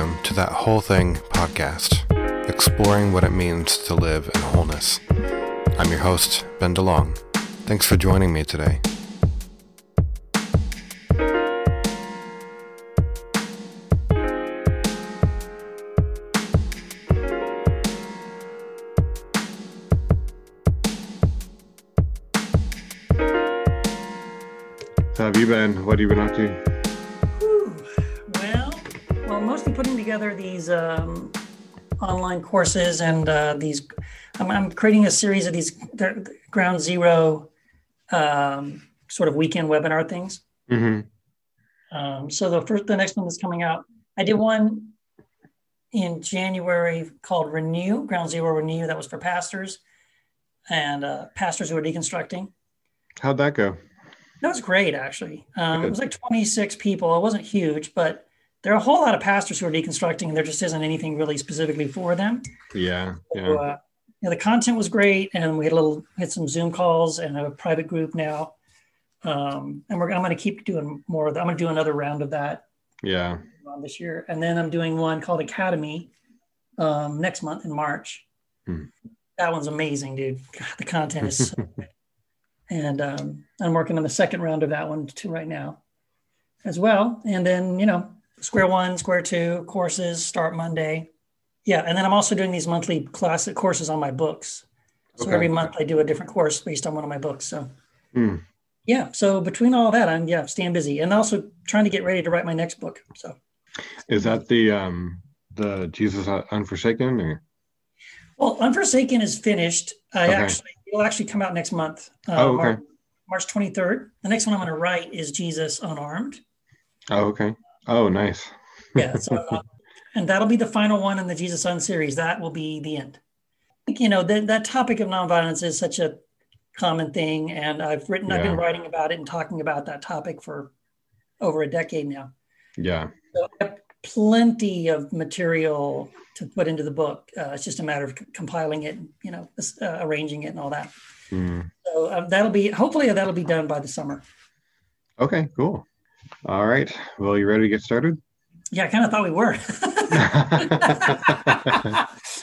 Welcome to That Whole Thing podcast, exploring what it means to live in wholeness. I'm your host, Ben DeLong. Thanks for joining me today. How have you been? What have you been up to? Online courses and uh, these. I'm, I'm creating a series of these ground zero um, sort of weekend webinar things. Mm-hmm. Um, so the first, the next one that's coming out, I did one in January called Renew Ground Zero Renew. That was for pastors and uh, pastors who are deconstructing. How'd that go? That was great, actually. Um, it was like 26 people. It wasn't huge, but there are a whole lot of pastors who are deconstructing, and there just isn't anything really specifically for them. Yeah, So, yeah. uh, you know, the content was great, and we had a little, had some Zoom calls and a private group now. Um, and we're, I'm going to keep doing more of that. I'm going to do another round of that Yeah. this year, and then I'm doing one called Academy um, next month in March. Hmm. That one's amazing, dude. God, the content is, so and um, I'm working on the second round of that one too right now, as well. And then you know, square one, square two courses start Monday. Yeah, and then I'm also doing these monthly classic courses on my books. So Okay. every month I do a different course based on one of my books. So Hmm. yeah, so between all that, I'm yeah staying busy and also trying to get ready to write my next book. So. Is that the um the Jesus Unforsaken or Well, Unforsaken is finished. I Okay. actually it'll actually come out next month. Uh, Oh, okay. March, March 23rd. The next one I'm going to write is Jesus Unarmed. Oh, okay. Oh, nice. Yeah, so uh, and that'll be the final one in the Jesus Un series. That will be the end. You know that that topic of nonviolence is such a common thing, and I've written, I've been writing about it and talking about that topic for over a decade now. Yeah. So I have plenty of material to put into the book. Uh, it's just a matter of c- compiling it, you know, uh, arranging it, and all that. Hmm. So uh, that'll be hopefully that'll be done by the summer. Okay, cool. All right. Well, you ready to get started? Yeah, I kind of thought we were,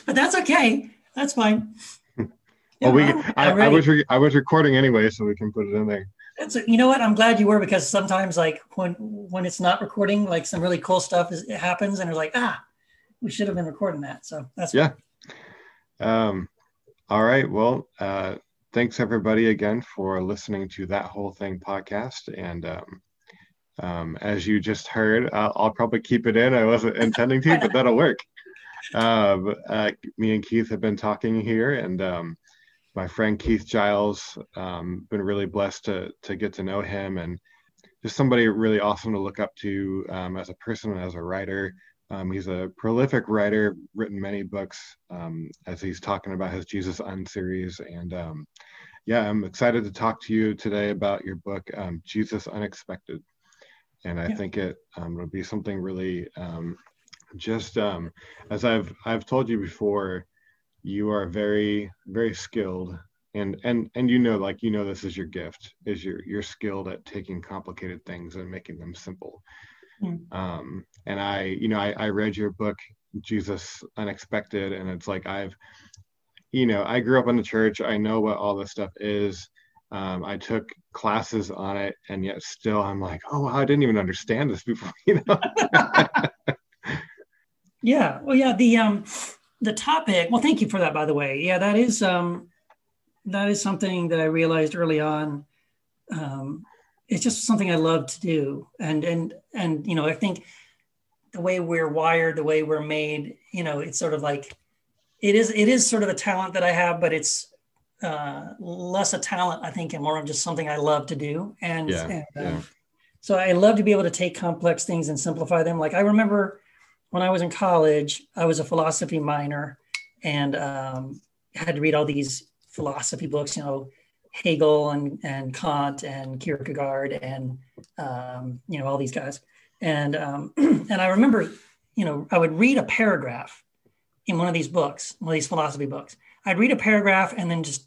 but that's okay. That's fine. well, we I'm- I, I'm I ready. was re- I was recording anyway, so we can put it in there. It's- you know what? I'm glad you were because sometimes like when when it's not recording, like some really cool stuff is, it happens, and it's like ah, we should have been recording that. So that's Yeah. Um, all right. Well, uh, thanks everybody again for listening to that whole thing podcast. And um, um, as you just heard, I'll, I'll probably keep it in. I wasn't intending to, but that'll work. Um, uh, me and Keith have been talking here, and um, my friend Keith Giles, um, been really blessed to to get to know him, and just somebody really awesome to look up to um, as a person and as a writer. Um, he's a prolific writer, written many books um, as he's talking about his Jesus Un series. And yeah, I'm excited to talk to you today about your book, Jesus Unexpected. And I Yeah. think it um, will be something really um, just um, as I've I've told you before, you are very very skilled. And, and and you know like you know this is your gift is you're you're skilled at taking complicated things and making them simple Mm. um, and I, you know, I, I read your book, Jesus Unexpected, and it's like I've, you know, I grew up in the church. I know what all this stuff is. Um, I took classes on it, and yet still I'm like, oh, wow, I didn't even understand this before, you know. Yeah. Well, yeah. The um, the topic. Well, thank you for that, by the way. Yeah, that is um, that is something that I realized early on. Um, it's just something I love to do, and and and you know, I think the way we're wired, the way we're made, you know, it's sort of like it is. It is sort of a talent that I have, but it's uh, less a talent, I think, and more of just something I love to do. And, Yeah, and um, yeah. so I love to be able to take complex things and simplify them. Like I remember when I was in college, I was a philosophy minor and um, had to read all these philosophy books, you know, Hegel and, and Kant and Kierkegaard and, um, you know, all these guys. And, um, and I remember, you know, I would read a paragraph in one of these books, one of these philosophy books. I'd read a paragraph and then just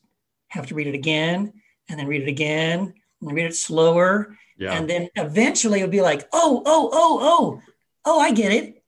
have to read it again and then read it again and read it slower. Yeah. And then eventually it would be like, oh, oh, oh, oh, oh, I get it.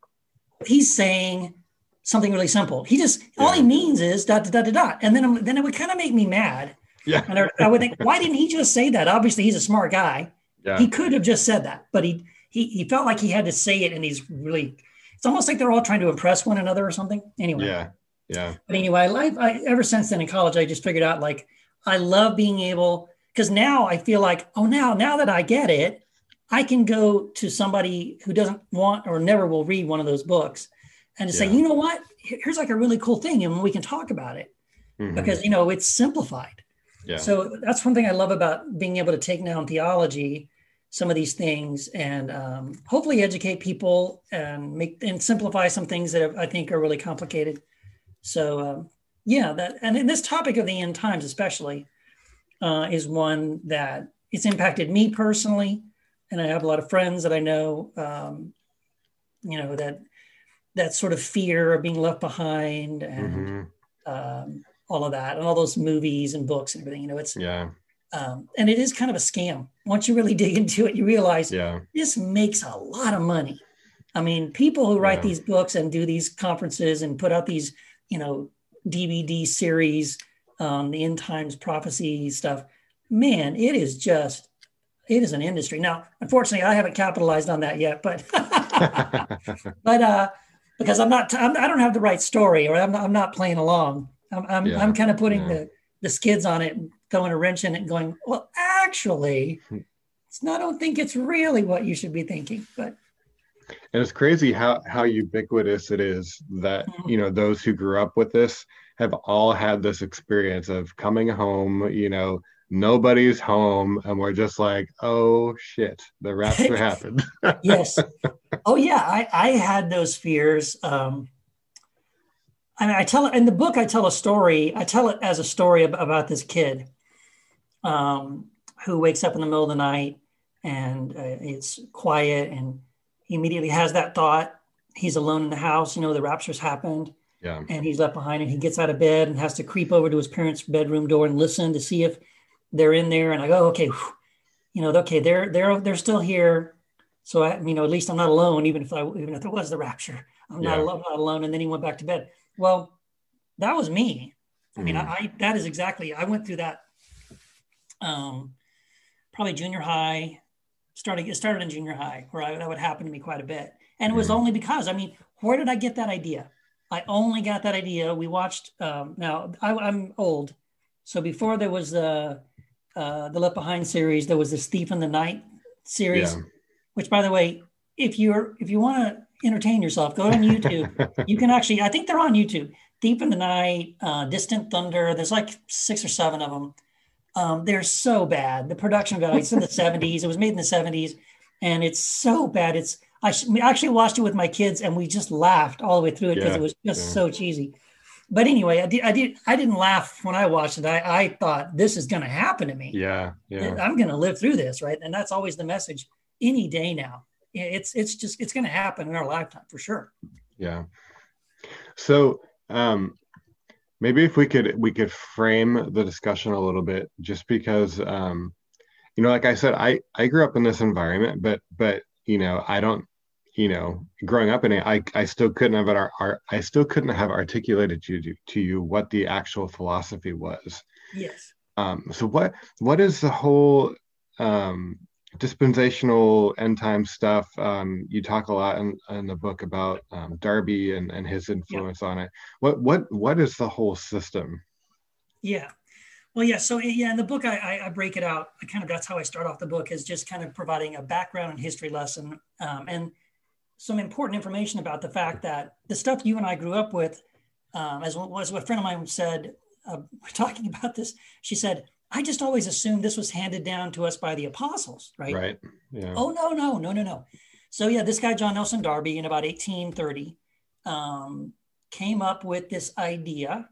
he's saying something really simple. He just yeah. all he means is dot dot dot dot, and then then it would kind of make me mad. Yeah, and I, I, would think, why didn't he just say that? Obviously, he's a smart guy. Yeah. he could have just said that, but he he he felt like he had to say it in these really. It's almost like they're all trying to impress one another or something. Anyway. Yeah. Yeah. But anyway, I, I ever since then in college, I just figured out like I love being able because now I feel like oh now now that I get it, I can go to somebody who doesn't want or never will read one of those books and to yeah. say, you know what, here's like a really cool thing, and we can talk about it mm-hmm. because you know it's simplified. Yeah. So that's one thing I love about being able to take now in theology some of these things and um, hopefully educate people and make and simplify some things that I think are really complicated. So um, yeah, that and in this topic of the end times especially uh, is one that it's impacted me personally, and I have a lot of friends that I know, um, you know that that sort of fear of being left behind and mm-hmm. um, all of that and all those movies and books and everything. You know, it's yeah. Um, and it is kind of a scam. Once you really dig into it, you realize yeah. this makes a lot of money. I mean, people who write yeah. these books and do these conferences and put out these, you know, DVD series, um, the end times prophecy stuff, man, it is just, it is an industry. Now, unfortunately, I haven't capitalized on that yet, but, but, uh, because I'm not, I'm, I do not have the right story or I'm not, I'm not playing along. I'm, I'm, yeah, I'm kind of putting yeah. the, the skids on it and throwing a wrench in it and going, well, actually, hmm. it's not, I don't think it's really what you should be thinking, but. And it's crazy how, how ubiquitous it is that, mm-hmm. you know, those who grew up with this have all had this experience of coming home, you know, nobody's home and we're just like oh shit the rapture happened yes oh yeah I, I had those fears um I mean, I tell in the book, I tell a story. I tell it as a story about this kid um, who wakes up in the middle of the night and uh, it's quiet, and he immediately has that thought. He's alone in the house. You know, the rapture's happened. Yeah. And he's left behind, and he gets out of bed and has to creep over to his parents' bedroom door and listen to see if they're in there. And I go, okay, whew, you know, okay, they're they're they're still here. So I, you know, at least I'm not alone, even if I even if it was the rapture, I'm yeah. not, alone, not alone. And then he went back to bed. Well, that was me. I mean, mm. I, I, that is exactly. I went through that. Um, probably junior high, starting it started in junior high, where I, that would happen to me quite a bit, and it was mm. only because I mean, where did I get that idea? I only got that idea. We watched. Um, now I, am old, so before there was the uh, the Left Behind series, there was this Thief in the Night series, yeah. which, by the way, if you're if you want to entertain yourself. Go on YouTube. you can actually, I think they're on YouTube. Thief in the Night, uh, Distant Thunder. There's like six or seven of them. Um, they're so bad. The production value. It's in the 70s. It was made in the 70s, and it's so bad. It's I sh- actually watched it with my kids, and we just laughed all the way through it because yeah, it was just yeah. so cheesy. But anyway, I did, I did. I didn't laugh when I watched it. I, I thought this is going to happen to me. Yeah, yeah. I'm going to live through this, right? And that's always the message. Any day now, it's it's just it's going to happen in our lifetime for sure yeah so um maybe if we could we could frame the discussion a little bit just because um you know like i said i i grew up in this environment but but you know i don't you know growing up in it i i still couldn't have our, our i still couldn't have articulated to, to you what the actual philosophy was. Yes. Um so what what is the whole um dispensational end time stuff. Um, you talk a lot in, in the book about um, Darby and, and his influence yeah. on it. What what what is the whole system? Yeah. Well, yeah. So yeah, in the book, I, I, break it out. I kind of that's how I start off the book is just kind of providing a background and history lesson um, and some important information about the fact that the stuff you and I grew up with, um, as was what a friend of mine said, uh, talking about this. She said, I just always assumed this was handed down to us by the apostles, right? Right. Yeah. Oh no, no, no, no, no. So yeah, this guy John Nelson Darby in about 1830 um, came up with this idea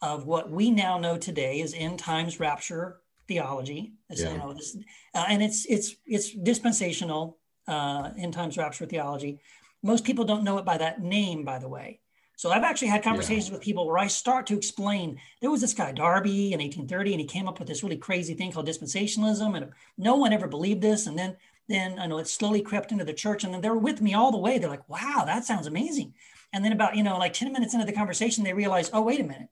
of what we now know today is end times rapture theology. Yeah. You know, this, uh, and it's it's it's dispensational uh, end times rapture theology. Most people don't know it by that name, by the way. So I've actually had conversations yeah. with people where I start to explain there was this guy Darby in 1830, and he came up with this really crazy thing called dispensationalism, and no one ever believed this. And then then I know it slowly crept into the church, and then they're with me all the way. They're like, "Wow, that sounds amazing." And then about you know like ten minutes into the conversation, they realize, "Oh, wait a minute,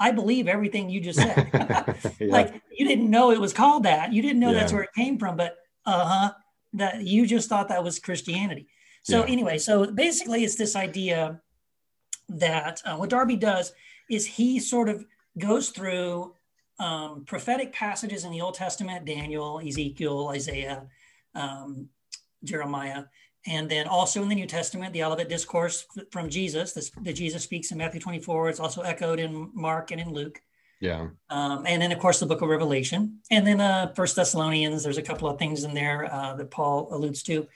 I believe everything you just said." yeah. Like you didn't know it was called that. You didn't know yeah. that's where it came from, but uh huh, that you just thought that was Christianity. So yeah. anyway, so basically, it's this idea that uh, what Darby does is he sort of goes through um, prophetic passages in the Old Testament, Daniel, Ezekiel, Isaiah, um, Jeremiah, and then also in the New Testament, the Olivet Discourse from Jesus this, that Jesus speaks in Matthew 24. It's also echoed in Mark and in Luke. Yeah. Um, and then, of course, the book of Revelation. And then uh, First Thessalonians, there's a couple of things in there uh, that Paul alludes to.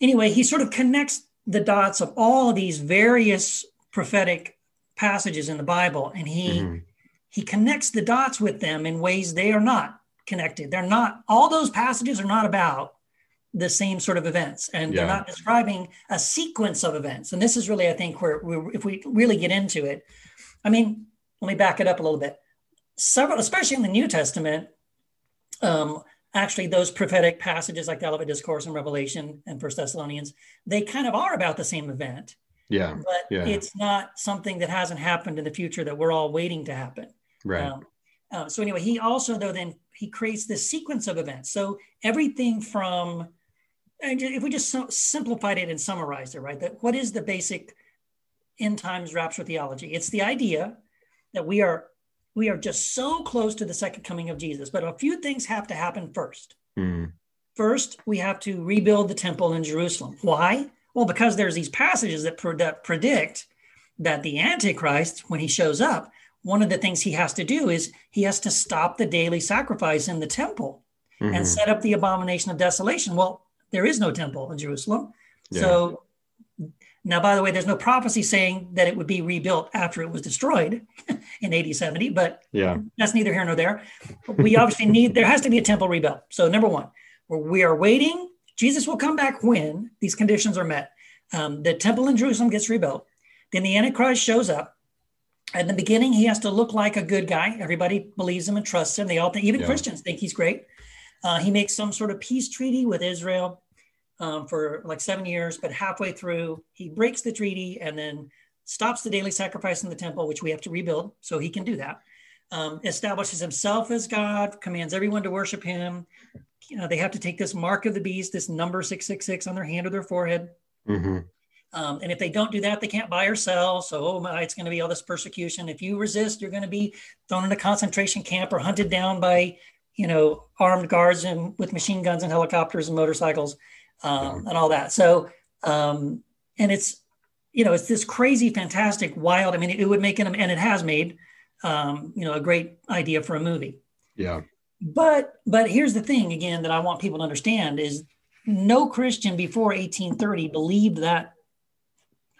Anyway, he sort of connects the dots of all of these various prophetic passages in the Bible, and he mm-hmm. he connects the dots with them in ways they are not connected. They're not all those passages are not about the same sort of events, and yeah. they're not describing a sequence of events. And this is really, I think, where, where if we really get into it, I mean, let me back it up a little bit. Several, especially in the New Testament, um, actually those prophetic passages like the Olivet Discourse and Revelation and First Thessalonians, they kind of are about the same event. Yeah. But yeah. it's not something that hasn't happened in the future that we're all waiting to happen. Right. Um, uh, so anyway, he also though then he creates this sequence of events. So everything from and if we just so simplified it and summarized it, right? That what is the basic end times rapture theology? It's the idea that we are we are just so close to the second coming of Jesus, but a few things have to happen first. Mm. First, we have to rebuild the temple in Jerusalem. Why? Well, because there's these passages that, predict that the Antichrist, when he shows up, one of the things he has to do is he has to stop the daily sacrifice in the temple mm-hmm. and set up the abomination of desolation. Well, there is no temple in Jerusalem. Yeah. So now, by the way, there's no prophecy saying that it would be rebuilt after it was destroyed in AD 70, but yeah, that's neither here nor there. We obviously need, there has to be a temple rebuilt. So, number one, we are waiting Jesus will come back when these conditions are met. Um, the temple in Jerusalem gets rebuilt. Then the Antichrist shows up. At the beginning, he has to look like a good guy. Everybody believes him and trusts him. They all think, even yeah. Christians think he's great. Uh, he makes some sort of peace treaty with Israel um, for like seven years, but halfway through, he breaks the treaty and then stops the daily sacrifice in the temple, which we have to rebuild. So he can do that. Um, establishes himself as God, commands everyone to worship him, you know, they have to take this mark of the beast, this number 666 on their hand or their forehead. Mm-hmm. Um, and if they don't do that, they can't buy or sell. So, oh my, it's going to be all this persecution. If you resist, you're going to be thrown in a concentration camp or hunted down by, you know, armed guards and with machine guns and helicopters and motorcycles um, and all that. So, um, and it's, you know, it's this crazy, fantastic, wild. I mean, it, it would make an, and it has made, um, you know, a great idea for a movie. Yeah. But but here's the thing again that I want people to understand is no Christian before 1830 believed that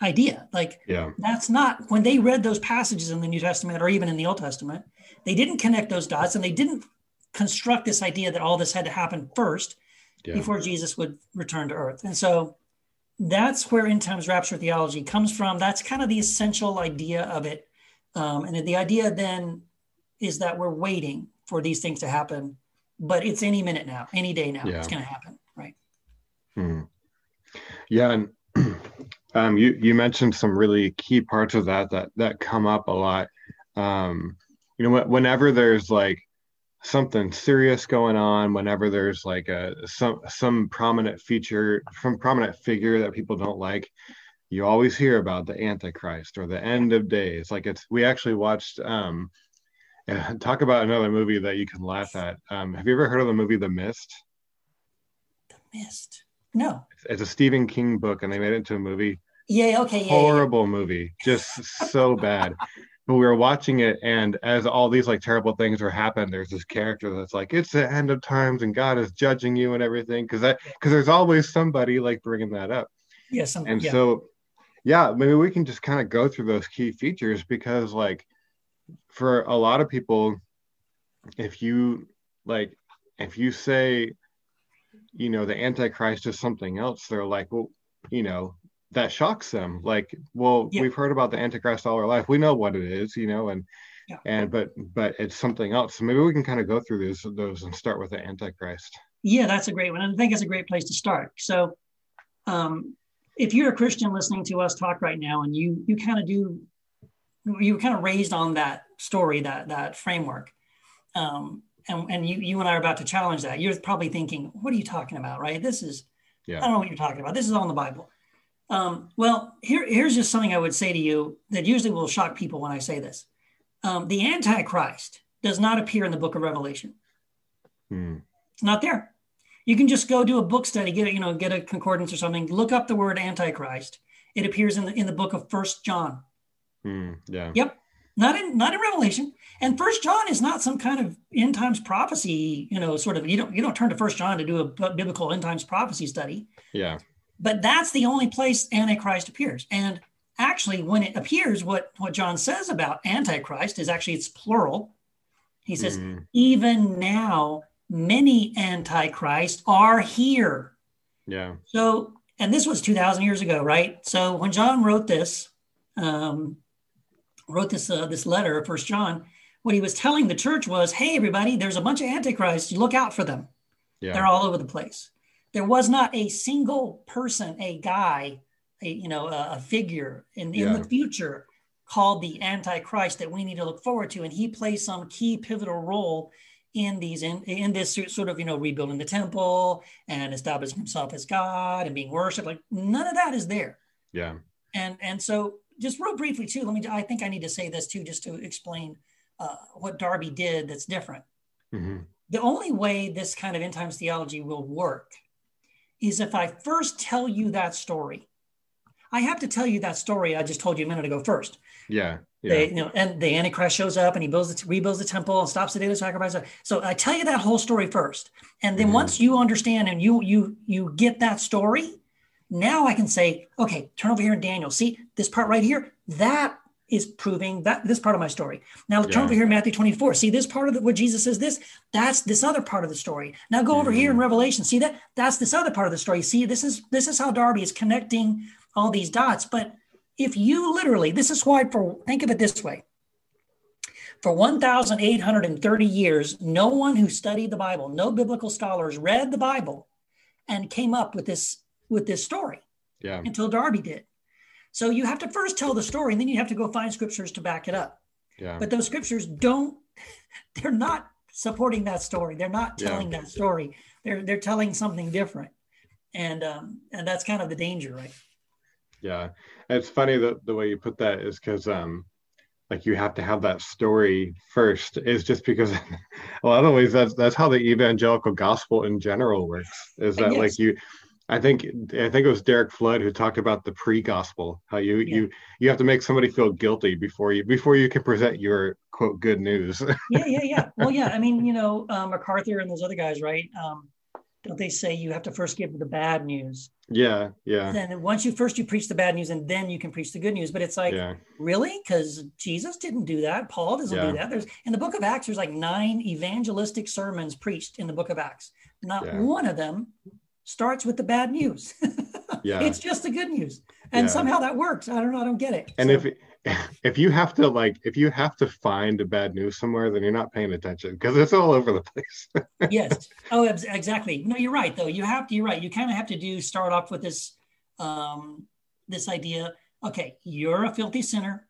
idea. Like yeah. that's not when they read those passages in the New Testament or even in the Old Testament, they didn't connect those dots and they didn't construct this idea that all this had to happen first yeah. before Jesus would return to earth. And so that's where end times rapture theology comes from. That's kind of the essential idea of it. Um, and the idea then is that we're waiting for these things to happen. But it's any minute now, any day now, yeah. it's going to happen, right? Hmm. Yeah, and um, you you mentioned some really key parts of that that that come up a lot. Um, you know, whenever there's like something serious going on, whenever there's like a some some prominent feature, from prominent figure that people don't like, you always hear about the Antichrist or the end of days. Like it's we actually watched um, and talk about another movie that you can laugh at. Um, have you ever heard of the movie The Mist? The Mist. No. It's a Stephen King book, and they made it into a movie. Yeah. Okay. Yeah, Horrible yeah. movie, just so bad. But we were watching it, and as all these like terrible things were happening, there's this character that's like, "It's the end of times, and God is judging you and everything." Because that, because there's always somebody like bringing that up. Yeah. Some, and yeah. so, yeah, maybe we can just kind of go through those key features because, like, for a lot of people, if you like, if you say, you know, the Antichrist is something else, they're like, well, you know, that shocks them. Like, well, yeah. we've heard about the Antichrist all our life. We know what it is, you know, and yeah. and but but it's something else. So maybe we can kind of go through those those and start with the Antichrist. Yeah, that's a great one. And I think it's a great place to start. So, um, if you're a Christian listening to us talk right now, and you you kind of do, you were kind of raised on that story, that that framework, um, and and you you and I are about to challenge that. You're probably thinking, "What are you talking about?" Right? This is, yeah. I don't know what you're talking about. This is all in the Bible. Um, well, here here's just something I would say to you that usually will shock people when I say this. Um, the Antichrist does not appear in the Book of Revelation. Hmm. It's not there. You can just go do a book study, get a, you know, get a concordance or something. Look up the word Antichrist. It appears in the in the book of First John. Mm, yeah. Yep. Not in not in Revelation. And First John is not some kind of end times prophecy. You know, sort of. You don't you don't turn to First John to do a biblical end times prophecy study. Yeah. But that's the only place Antichrist appears. And actually, when it appears, what what John says about Antichrist is actually it's plural. He says, mm. even now many antichrist are here. Yeah. So, and this was 2000 years ago, right? So when John wrote this, um, wrote this, uh, this letter, first John, what he was telling the church was, Hey, everybody, there's a bunch of antichrists. Look out for them. Yeah. They're all over the place. There was not a single person, a guy, a, you know, a, a figure in, in yeah. the future called the antichrist that we need to look forward to. And he plays some key pivotal role in these in, in this sort of you know rebuilding the temple and establishing himself as god and being worshiped like none of that is there yeah and and so just real briefly too let me i think i need to say this too just to explain uh, what darby did that's different mm-hmm. the only way this kind of end times theology will work is if i first tell you that story i have to tell you that story i just told you a minute ago first yeah yeah. They, you know, and the Antichrist shows up and he builds the, rebuilds the temple and stops the daily sacrifice. So I tell you that whole story first, and then mm-hmm. once you understand and you you you get that story, now I can say, okay, turn over here in Daniel. See this part right here. That is proving that this part of my story. Now turn yeah. over here in Matthew 24. See this part of the, what Jesus says this, that's this other part of the story. Now go mm-hmm. over here in mm-hmm. Revelation. See that that's this other part of the story. See, this is this is how Darby is connecting all these dots. But if you literally, this is why, for think of it this way for 1,830 years, no one who studied the Bible, no biblical scholars read the Bible and came up with this with this story yeah. until Darby did. So you have to first tell the story and then you have to go find scriptures to back it up. Yeah. But those scriptures don't, they're not supporting that story. They're not telling yeah. that story. They're, they're telling something different. And, um, and that's kind of the danger, right? Yeah. It's funny that the way you put that is because um like you have to have that story first is just because a lot of ways that's that's how the evangelical gospel in general works is that yes. like you I think I think it was Derek Flood who talked about the pre-gospel, how you yeah. you you have to make somebody feel guilty before you before you can present your quote good news. yeah, yeah, yeah. Well, yeah. I mean, you know, uh, MacArthur and those other guys, right? Um, don't they say you have to first give the bad news? Yeah, yeah. Then once you first you preach the bad news and then you can preach the good news. But it's like, yeah. really? Because Jesus didn't do that. Paul doesn't yeah. do that. There's in the book of Acts, there's like nine evangelistic sermons preached in the book of Acts. Not yeah. one of them starts with the bad news. yeah. It's just the good news. And somehow that works. I don't know. I don't get it. And so. if if you have to like if you have to find a bad news somewhere then you're not paying attention because it's all over the place yes oh exactly no you're right though you have to you're right you kind of have to do start off with this um this idea okay you're a filthy sinner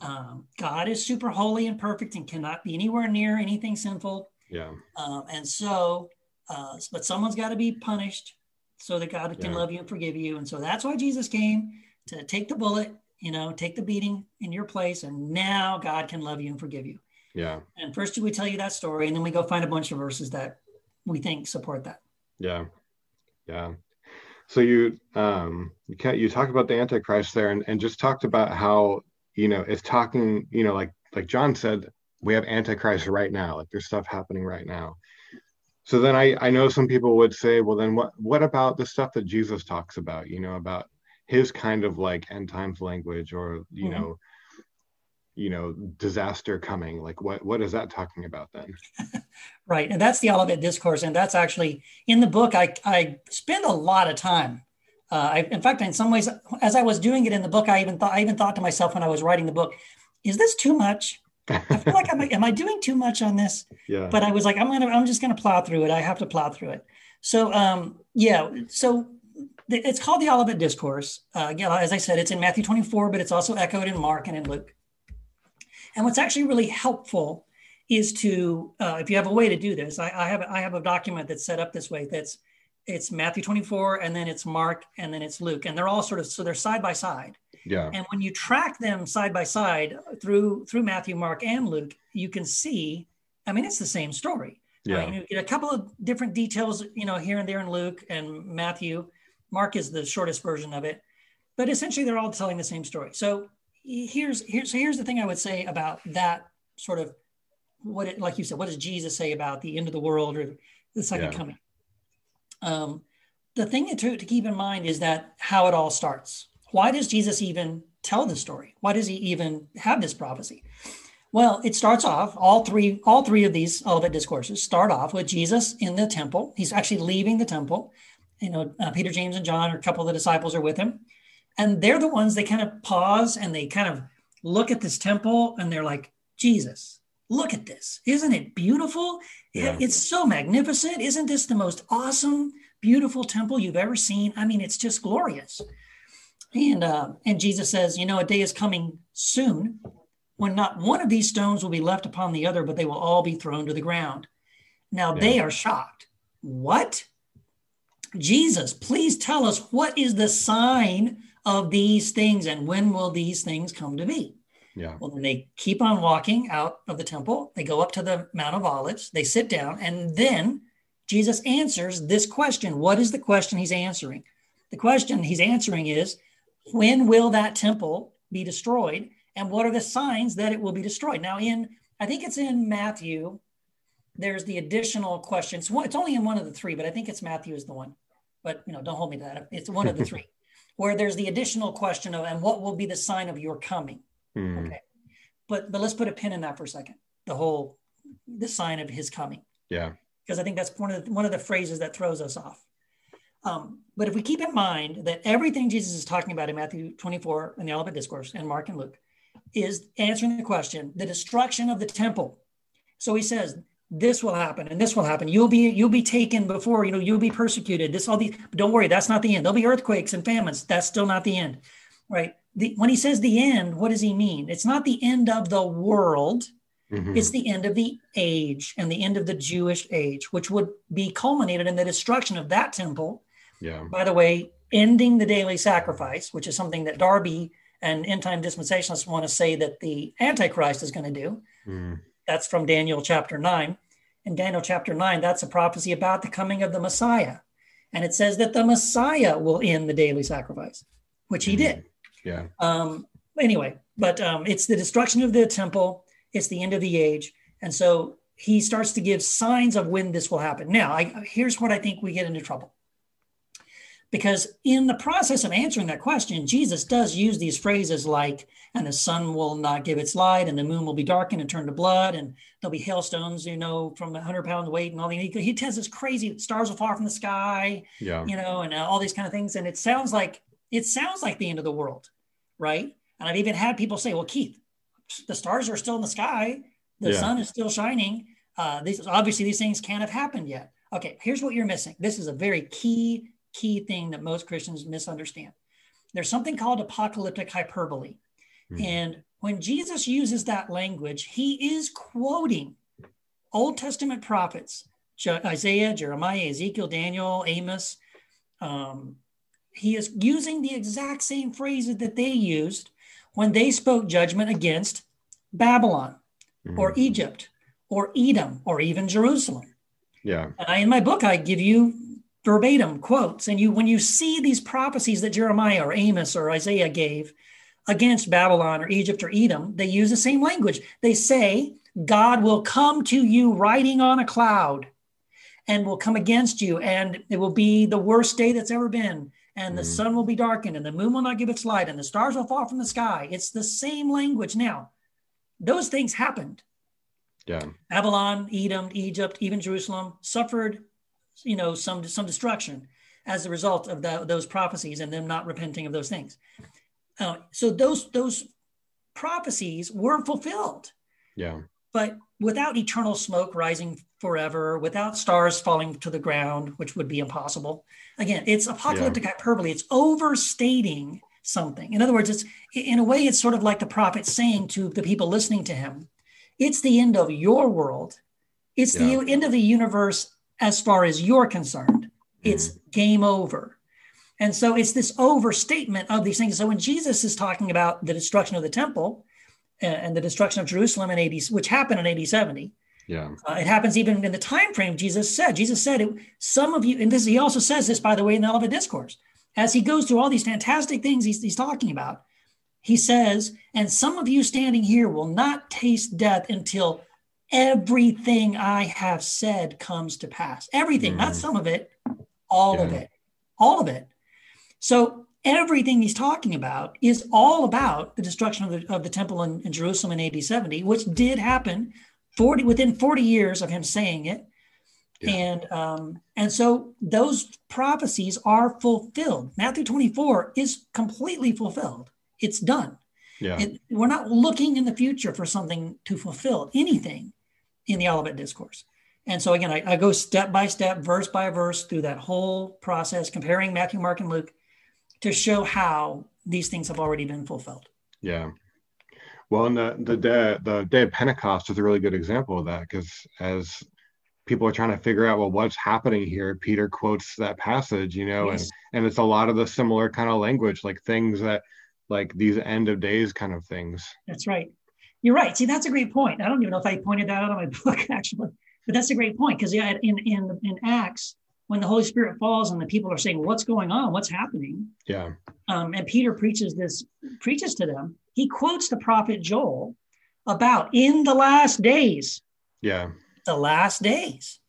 um, god is super holy and perfect and cannot be anywhere near anything sinful yeah um, and so uh, but someone's got to be punished so that god can yeah. love you and forgive you and so that's why jesus came to take the bullet you know, take the beating in your place, and now God can love you and forgive you. Yeah. And first we tell you that story, and then we go find a bunch of verses that we think support that. Yeah. Yeah. So you um you can you talk about the Antichrist there and, and just talked about how, you know, it's talking, you know, like like John said, we have Antichrist right now. Like there's stuff happening right now. So then I, I know some people would say, well, then what what about the stuff that Jesus talks about, you know, about his kind of like end times language or you mm-hmm. know you know disaster coming? Like what what is that talking about then? Right. And that's the olivet discourse. And that's actually in the book i i spend a lot of time uh, I, in fact in some ways as i was doing it in the book i even thought i even thought to myself when i was writing the book is this too much i feel like am I, am I doing too much on this yeah but i was like i'm gonna i'm just gonna plow through it i have to plow through it So um, yeah, so it's called the Olivet Discourse. Uh, again, as I said, it's in Matthew 24, but it's also echoed in Mark and in Luke. And what's actually really helpful is to, uh, if you have a way to do this, I, I, have I have a document that's set up this way. That's it's Matthew 24, and then it's Mark, and then it's Luke, and they're all sort of so they're side by side. Yeah. And when you track them side by side through through Matthew, Mark, and Luke, you can see. I mean, it's the same story. Yeah. I mean, you get a couple of different details, you know, here and there in Luke and Matthew. Mark is the shortest version of it, but essentially they're all telling the same story. So here's here's here's the thing I would say about that sort of what it like you said. What does Jesus say about the end of the world or the second Yeah. coming? Um, the thing to, to keep in mind is that how it all starts. Why does Jesus even tell this story? Why does he even have this prophecy? Well, it starts off all three all three of these Olivet discourses start off with Jesus in the temple. He's actually leaving the temple. You know, uh, Peter, James, and John, or a couple of the disciples are with him, and they're the ones they kind of pause and they kind of look at this temple and they're like, Jesus, look at this! Isn't it beautiful? Yeah. It's so magnificent. Isn't this the most awesome, beautiful temple you've ever seen? I mean, it's just glorious. And uh, and Jesus says, you know, a day is coming soon when not one of these stones will be left upon the other, but they will all be thrown to the ground. Now Yeah. they are shocked. What? Jesus, please tell us what is the sign of these things and when will these things come to be? Yeah. Well, then they keep on walking out of the temple. They go up to the Mount of Olives. They sit down, and then Jesus answers this question. What is the question he's answering? The question he's answering is when will that temple be destroyed? And what are the signs that it will be destroyed? Now, in I think it's in Matthew, there's the additional questions. Well, It's only in one of the three, but I think it's Matthew is the one. But you know, don't hold me to that. It's one of the three, where there's the additional question of and what will be the sign of your coming? Mm. Okay. But but let's put a pin in that for a second. The whole the sign of his coming, Yeah. because I think that's one of the, one of the phrases that throws us off. Um, but if we keep in mind that everything Jesus is talking about in Matthew 24 and the Olivet Discourse and Mark and Luke is answering the question, the destruction of the temple. So he says, this will happen and this will happen. You'll be you'll be taken before, you know, you'll be persecuted. This all the don't worry, that's not the end. There'll be earthquakes and famines. That's still not the end. Right. The, when he says the end, what does he mean? It's not the end of the world. Mhm. It's the end of the age and the end of the Jewish age, which would be culminated in the destruction of that temple. Yeah. By the way, ending the daily sacrifice, which is something that Darby and end time dispensationalists want to say that the Antichrist is going to do. Mm. That's from Daniel chapter 9. In Daniel chapter 9, that's a prophecy about the coming of the Messiah. And it says that the Messiah will end the daily sacrifice, which he did. Yeah. Um, anyway, but um, it's the destruction of the temple, it's the end of the age. And so he starts to give signs of when this will happen. Now, I, here's what I think we get into trouble. Because in the process of answering that question, Jesus does use these phrases like, and the sun will not give its light, and the moon will be darkened and turn to blood, and there'll be hailstones, you know, from a 100 pounds weight, and all the, he, he tells this crazy stars will fall from the sky, Yeah. you know, and uh, all these kind of things. And it sounds like it sounds like the end of the world, right? And I've even had people say, "Well, Keith, the stars are still in the sky, the Yeah. sun is still shining. Uh, these obviously these things can't have happened yet." Okay, here's what you're missing. This is a very key key thing that most Christians misunderstand. There's something called apocalyptic hyperbole, Mhm. and when Jesus uses that language, he is quoting Old Testament prophets, Isaiah, Jeremiah, Ezekiel, Daniel, Amos. Um, he is using the exact same phrases that they used when they spoke judgment against Babylon or Mhm. Egypt or Edom or even Jerusalem. Yeah. And I, in my book, I give you verbatim quotes. And you, when you see these prophecies that Jeremiah or Amos or Isaiah gave against Babylon or Egypt or Edom, they use the same language. They say, God will come to you riding on a cloud and will come against you, and it will be the worst day that's ever been. And the Mhm. sun will be darkened, and the moon will not give its light, and the stars will fall from the sky. It's the same language. Now, those things happened. Yeah. Babylon, Edom, Egypt, even Jerusalem suffered, you know, some some destruction as a result of the, those prophecies and them not repenting of those things. Uh, so those those prophecies were fulfilled. Yeah. but without eternal smoke rising forever, without stars falling to the ground, which would be impossible. Again, it's apocalyptic yeah. hyperbole. It's overstating something. In other words, it's in a way, it's sort of like the prophet saying to the people listening to him, it's the end of your world. It's yeah. the end of the universe as far as you're concerned. It's mm. game over. And so it's this overstatement of these things. So when Jesus is talking about the destruction of the temple and the destruction of Jerusalem in 80, which happened in AD 70, yeah, uh, it happens even in the time frame Jesus said. Jesus said, it, "Some of you," and this he also says this, by the way, in the Olivet Discourse, as he goes through all these fantastic things he's, he's talking about. He says, "And some of you standing here will not taste death until everything I have said comes to pass. Everything, mm. not some of it, all yeah. of it, all of it." So everything he's talking about is all about the destruction of the, of the temple in, in Jerusalem in AD 70, which did happen 40 within 40 years of him saying it. Yeah. And um, and so those prophecies are fulfilled. Matthew 24 is completely fulfilled. It's done. Yeah. It, we're not looking in the future for something to fulfill anything in the Olivet Discourse. And so again, I, I, go step by step, verse by verse through that whole process, comparing Matthew, Mark, and Luke to show how these things have already been fulfilled. Yeah. Well, and the the day the day of Pentecost is a really good example of that because as people are trying to figure out well what's happening here, Peter quotes that passage, you know, yes. and and it's a lot of the similar kind of language, like things that like these end of days kind of things. That's right. You're right. See, that's a great point. I don't even know if I pointed that out on my book actually, but that's a great point because yeah, in in in Acts when the Holy Spirit falls and the people are saying, "What's going on? What's happening?" Yeah. Um, and Peter preaches this, preaches to them. He quotes the prophet Joel about in the last days. Yeah. The last days.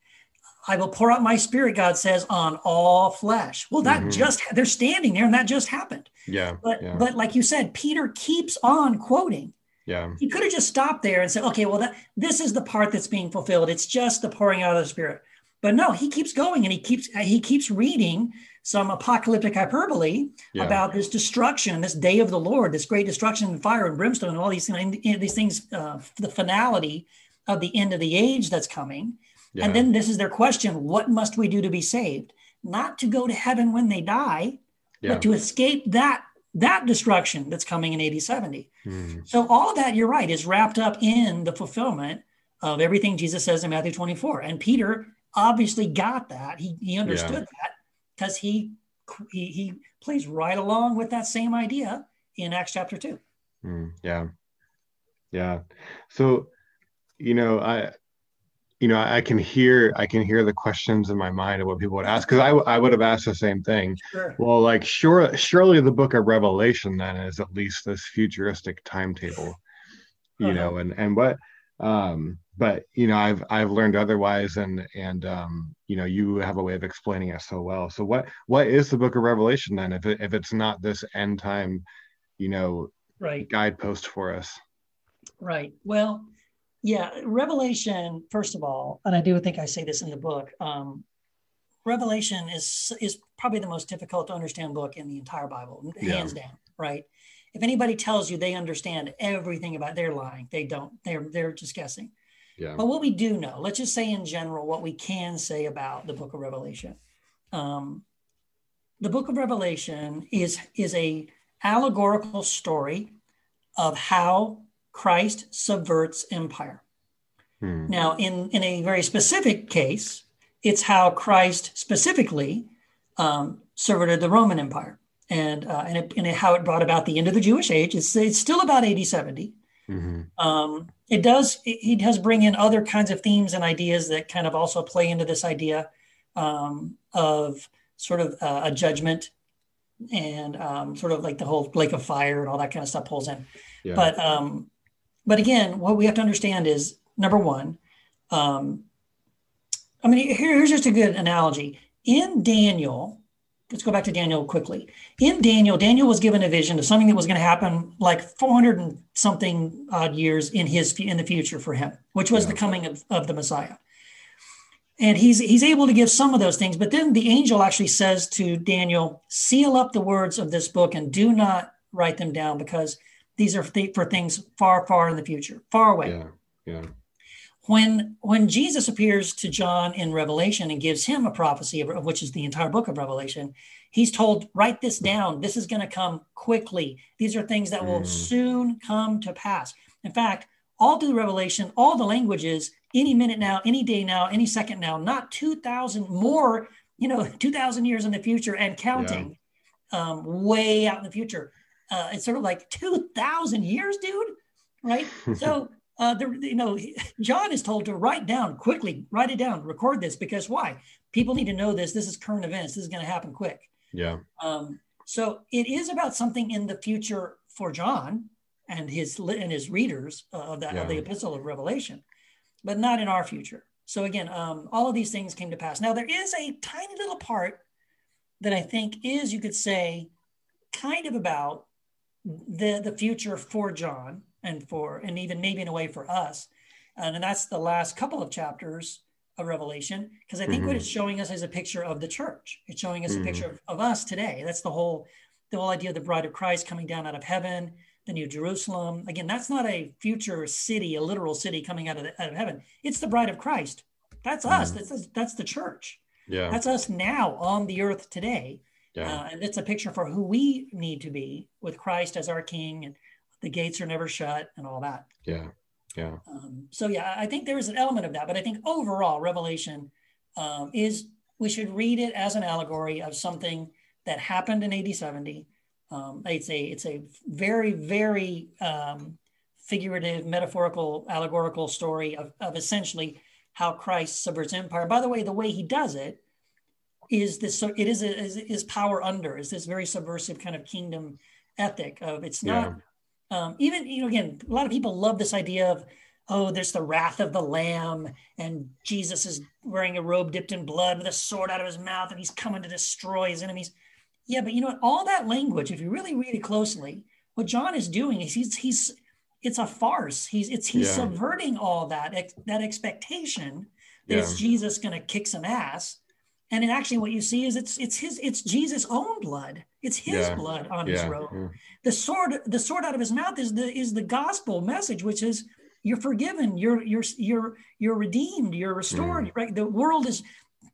I will pour out my spirit, God says, on all flesh. Well, that mm-hmm. just they're standing there and that just happened. Yeah. But yeah. but like you said, Peter keeps on quoting. Yeah. He could have just stopped there and said, okay, well, that this is the part that's being fulfilled. It's just the pouring out of the spirit. But no, he keeps going and he keeps he keeps reading some apocalyptic hyperbole yeah. about this destruction, this day of the Lord, this great destruction and fire and brimstone, and all these these things, uh, the finality of the end of the age that's coming. Yeah. And then this is their question: What must we do to be saved? Not to go to heaven when they die, yeah. but to escape that that destruction that's coming in AD 70. Mm. So all of that, you're right, is wrapped up in the fulfillment of everything Jesus says in Matthew 24. And Peter obviously got that. He, he understood yeah. that because he, he he plays right along with that same idea in Acts chapter two. Mm, yeah, yeah. So, you know, I, you know, I can hear I can hear the questions in my mind of what people would ask because I I would have asked the same thing. Sure. Well, like sure, surely the book of Revelation then is at least this futuristic timetable, you uh-huh. know, and and what um but you know i've i've learned otherwise and and um you know you have a way of explaining it so well so what what is the book of revelation then if it, if it's not this end time you know right guidepost for us right well yeah revelation first of all and i do think i say this in the book um revelation is is probably the most difficult to understand book in the entire bible hands down right? If anybody tells you they understand everything about they're lying they don't they're they're just guessing. Yeah. but what we do know let's just say in general what we can say about the book of revelation. Um, the book of revelation is is a allegorical story of how christ subverts empire hmm. now in in a very specific case it's how christ specifically um, subverted the roman empire and uh, and, it, and it, how it brought about the end of the Jewish age. It's it's still about 80, 70. Mm-hmm. Um, it does it, it, does bring in other kinds of themes and ideas that kind of also play into this idea um, of sort of uh, a judgment and um, sort of like the whole lake of fire and all that kind of stuff pulls in. Yeah. But um, but again, what we have to understand is number one. Um, I mean, here, here's just a good analogy. In Daniel, let's go back to Daniel quickly. In Daniel, Daniel was given a vision of something that was going to happen like 400 and something odd years in his in the future for him, which was yeah. the coming of, of the Messiah. And he's he's able to give some of those things, but then the angel actually says to Daniel, "Seal up the words of this book and do not write them down because these are th- for things far, far in the future, far away." Yeah, yeah. when when Jesus appears to John in Revelation and gives him a prophecy of, of which is the entire book of Revelation, he's told, write this down. This is going to come quickly. These are things that will mm. soon come to pass. In fact, all through Revelation, all the languages, any minute now, any day now, any second now, not 2,000 more, you know, 2,000 years in the future and counting, yeah. um, way out in the future. Uh, it's sort of like 2,000 years, dude, right? so uh, the, you know, John is told to write down quickly, write it down, record this because why? People need to know this. This is current events. This is going to happen quick. Yeah. Um, so it is about something in the future for John and his and his readers of, that, yeah. of the Epistle of Revelation, but not in our future. So again, um, all of these things came to pass. Now there is a tiny little part that I think is, you could say, kind of about the the future for John and for and even maybe in a way for us. And that's the last couple of chapters of revelation because i think mm-hmm. what it's showing us is a picture of the church. It's showing us mm-hmm. a picture of, of, us today. That's the whole the whole idea of the bride of christ coming down out of heaven the new jerusalem. Again that's not a future city a literal city coming out of, the, out of heaven. It's the bride of christ. That's mm-hmm. us that's that's the church. Yeah. That's us now on the earth today yeah. Uh, and it's a picture for who we need to be with christ as our king and the gates are never shut and all that. Yeah. Yeah. Um, so yeah, I think there is an element of that, but I think overall Revelation um, is we should read it as an allegory of something that happened in AD 70. Um, it's a it's a very very um, figurative, metaphorical, allegorical story of, of essentially how Christ subverts empire. By the way, the way he does it is this. So it is a, is, is power under is this very subversive kind of kingdom ethic of it's not yeah um, even you know again a lot of people love this idea of oh there's the wrath of the lamb and jesus is wearing a robe dipped in blood with a sword out of his mouth and he's coming to destroy his enemies yeah but you know what all that language if you really read it closely what john is doing is he's he's it's a farce he's it's he's yeah. subverting all that that expectation that yeah. jesus going to kick some ass and actually what you see is it's it's his it's jesus own blood. It's his yeah. blood on yeah. his robe. Yeah. the sword the sword out of his mouth is the is the gospel message which is you're forgiven you're you're you're you're redeemed you're restored. Mm. right? The world is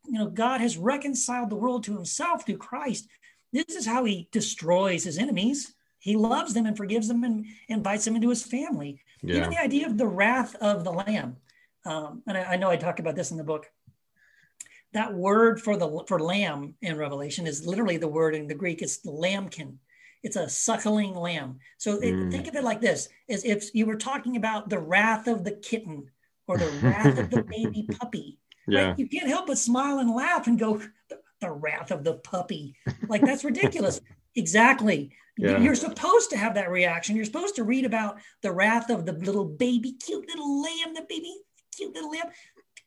you know god has reconciled the world to himself through christ. This is how he destroys his enemies. He loves them and forgives them and invites them into his family. Even the idea of the wrath of the lamb. Um, and I, I know i talk about this in the book that word for the for lamb in Revelation is literally the word in the Greek. It's the lambkin. It's a suckling lamb. So mm. think of it like this: as if you were talking about the wrath of the kitten or the wrath of the baby puppy. Yeah. You can't help but smile and laugh and go, the, the wrath of the puppy. Like that's ridiculous. exactly. Yeah. You're supposed to have that reaction. You're supposed to read about the wrath of the little baby, cute little lamb, the baby, cute little lamb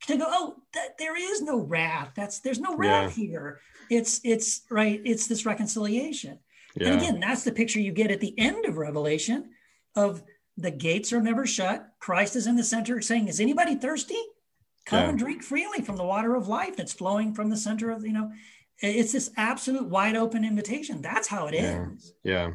to go, oh, that, there is no wrath. That's there's no wrath yeah. here. It's it's right. It's this reconciliation. Yeah. And again, that's the picture you get at the end of Revelation of the gates are never shut. Christ is in the center saying, Is anybody thirsty? Come yeah. and drink freely from the water of life that's flowing from the center of, you know, it's this absolute wide open invitation. That's how it ends. Yeah.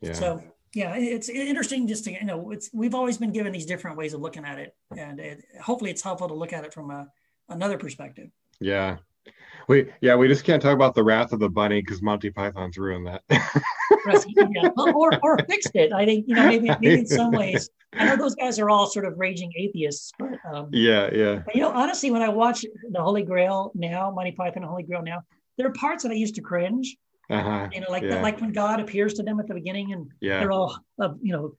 Yeah. So yeah, it's interesting just to you know it's we've always been given these different ways of looking at it, and it, hopefully it's helpful to look at it from a, another perspective. Yeah, we yeah we just can't talk about the wrath of the bunny because Monty Python's ruined that. yeah. or or fixed it. I think you know maybe maybe in some ways. I know those guys are all sort of raging atheists, but um, yeah, yeah. But, you know, honestly, when I watch the Holy Grail now, Monty Python, Holy Grail now, there are parts that I used to cringe uh-huh. You know, like yeah. the, like when God appears to them at the beginning, and yeah. they're all, uh, you know,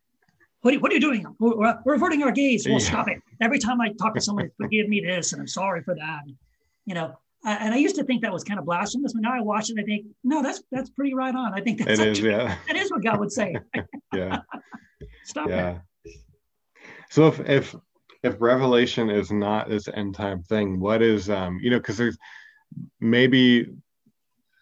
what are, what are you doing? We're, we're averting our gaze. Well, yeah. stop it. Every time I talk to someone, forgive me this, and I'm sorry for that. You know, and I used to think that was kind of blasphemous, but now I watch it, I think, no, that's that's pretty right on. I think that's it actually, is, yeah. that is what God would say. yeah. Stop yeah. it. So if if if Revelation is not this end time thing, what is um you know because there's maybe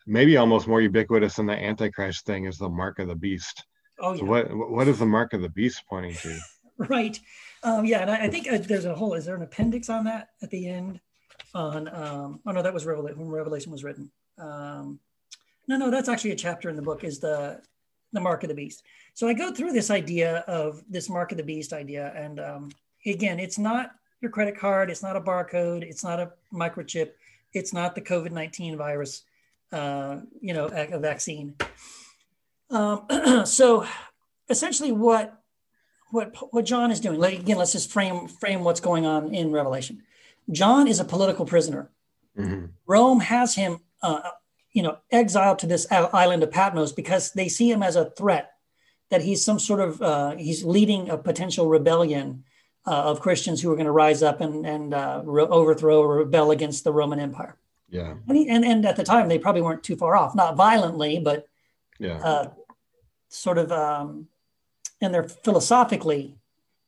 maybe almost more ubiquitous than the antichrist thing is the mark of the beast oh yeah. So what what is the mark of the beast pointing to right um, yeah and I, I think uh, there's a whole is there an appendix on that at the end on um, oh no that was revelation when revelation was written um, no no that's actually a chapter in the book is the the mark of the beast so i go through this idea of this mark of the beast idea and um, again it's not your credit card. It's not a barcode. It's not a microchip. It's not the COVID nineteen virus. Uh, you know, a, vaccine. Um, so, essentially, what what what John is doing. Like, again, let's just frame frame what's going on in Revelation. John is a political prisoner. Mm-hmm. Rome has him, uh, you know, exiled to this island of Patmos because they see him as a threat. That he's some sort of uh, he's leading a potential rebellion uh, of Christians who are going to rise up and and uh, re- overthrow or rebel against the Roman Empire. Yeah, and, he, and and at the time they probably weren't too far off, not violently, but yeah, uh, sort of um, and they're philosophically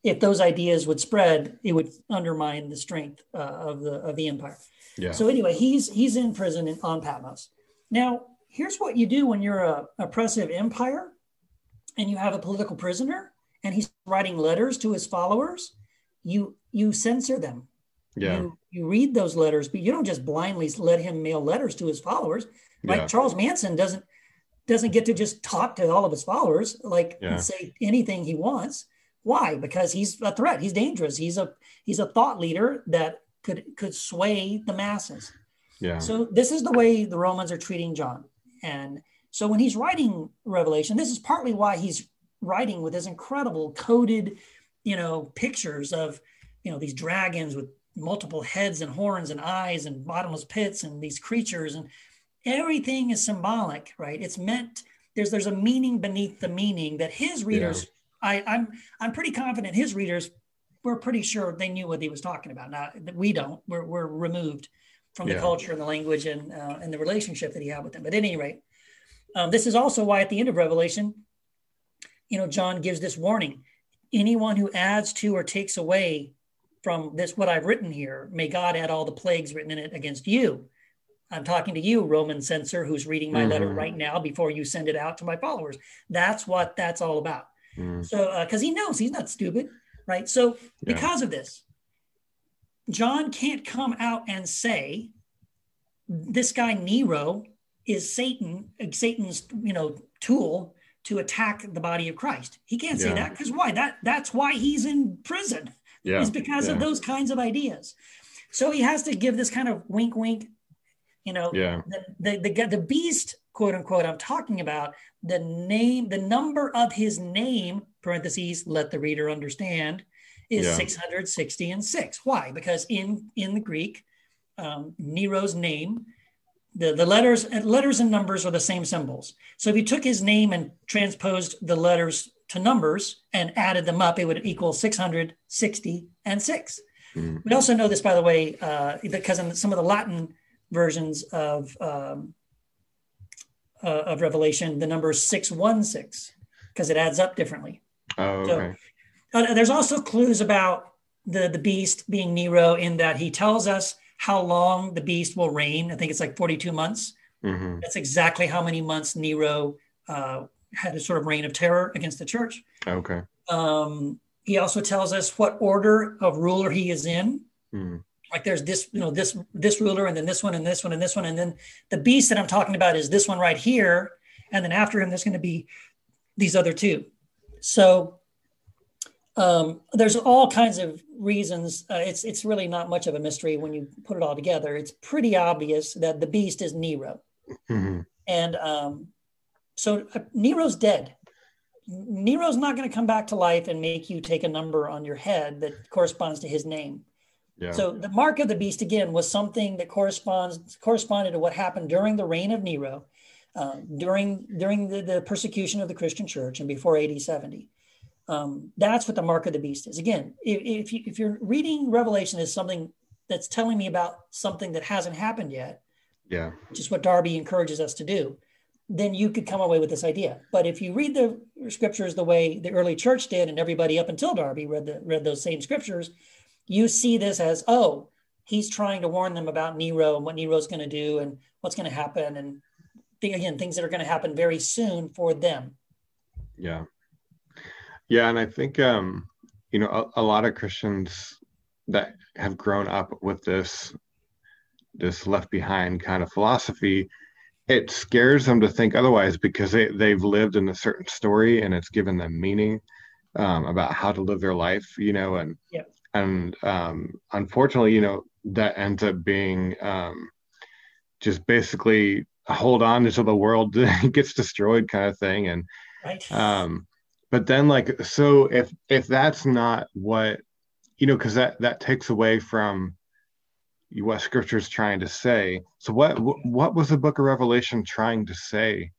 if those ideas would spread it would undermine the strength uh, of the of the empire. Yeah. so anyway he's he's in prison in, on patmos. Now here's what you do when you're a oppressive empire and you have a political prisoner and he's writing letters to his followers. You you censor them yeah. you, you read those letters but you don't just blindly let him mail letters to his followers. Like yeah. charles manson doesn't doesn't get to just talk to all of his followers like yeah. say anything he wants. Why? Because he's a threat. He's dangerous. He's a he's a thought leader that could could sway the masses. Yeah. So this is the way the romans are treating john. And so when he's writing revelation this is partly why he's writing with his incredible coded you know pictures of you know these dragons with multiple heads and horns and eyes and bottomless pits and these creatures and everything is symbolic, right? It's meant there's there's a meaning beneath the meaning that his readers, yeah. I, I'm I'm pretty confident his readers were pretty sure they knew what he was talking about. Now that we don't. We're we're removed from the yeah. culture and the language and uh, and the relationship that he had with them. But at any rate, um, this is also why at the end of Revelation, you know, John gives this warning: anyone who adds to or takes away from this what I've written here, may God add all the plagues written in it against you. I'm talking to you, Roman censor, who's reading my mm-hmm. letter right now before you send it out to my followers. That's what that's all about. Mm. So, because uh, he knows he's not stupid, right? So, yeah. because of this, John can't come out and say this guy Nero is Satan, Satan's you know tool to attack the body of Christ. He can't say that because why? That that's why he's in prison. Yeah. Is because yeah. of those kinds of ideas. So he has to give this kind of wink, wink, you know, yeah. the, the, the, the beast, quote unquote, I'm talking about, the name, the number of his name, parentheses, let the reader understand, is yeah. 660 and six. Why? Because in, in the Greek, um, Nero's name, the, the letters letters and numbers are the same symbols. So if you took his name and transposed the letters to numbers and added them up, it would equal 660 and 6 mm-hmm. We also know this, by the way, uh, because in some of the Latin versions of um, uh, of Revelation, the number is six one six because it adds up differently. Oh, okay. So, uh, there's also clues about the the beast being Nero in that he tells us how long the beast will reign. I think it's like 42 months. Mm-hmm. That's exactly how many months Nero uh, had a sort of reign of terror against the church. Okay. Um, he also tells us what order of ruler he is in. Mm like there's this you know this this ruler and then this one and this one and this one and then the beast that i'm talking about is this one right here and then after him there's going to be these other two so um, there's all kinds of reasons uh, it's it's really not much of a mystery when you put it all together it's pretty obvious that the beast is nero mm-hmm. and um, so uh, nero's dead nero's not going to come back to life and make you take a number on your head that corresponds to his name yeah. So the mark of the beast again was something that corresponds corresponded to what happened during the reign of Nero, uh, during during the, the, persecution of the Christian church and before AD 70. Um, that's what the mark of the beast is. Again, if, if, you, if you're reading Revelation as something that's telling me about something that hasn't happened yet, yeah, which is what Darby encourages us to do, then you could come away with this idea. But if you read the scriptures the way the early church did, and everybody up until Darby read the, read those same scriptures, you see this as, oh, he's trying to warn them about Nero and what Nero's going to do and what's going to happen. And again, things that are going to happen very soon for them. Yeah. Yeah. And I think, um, you know, a, a lot of Christians that have grown up with this, this left behind kind of philosophy, it scares them to think otherwise because they, they've lived in a certain story and it's given them meaning um, about how to live their life, you know, and yeah. and um, unfortunately, you know, that ends up being um, just basically hold on until the world gets destroyed kind of thing. And right. um, but then like so if if that's not what you know, because that that takes away from what scripture is trying to say. So what what was the book of Revelation trying to say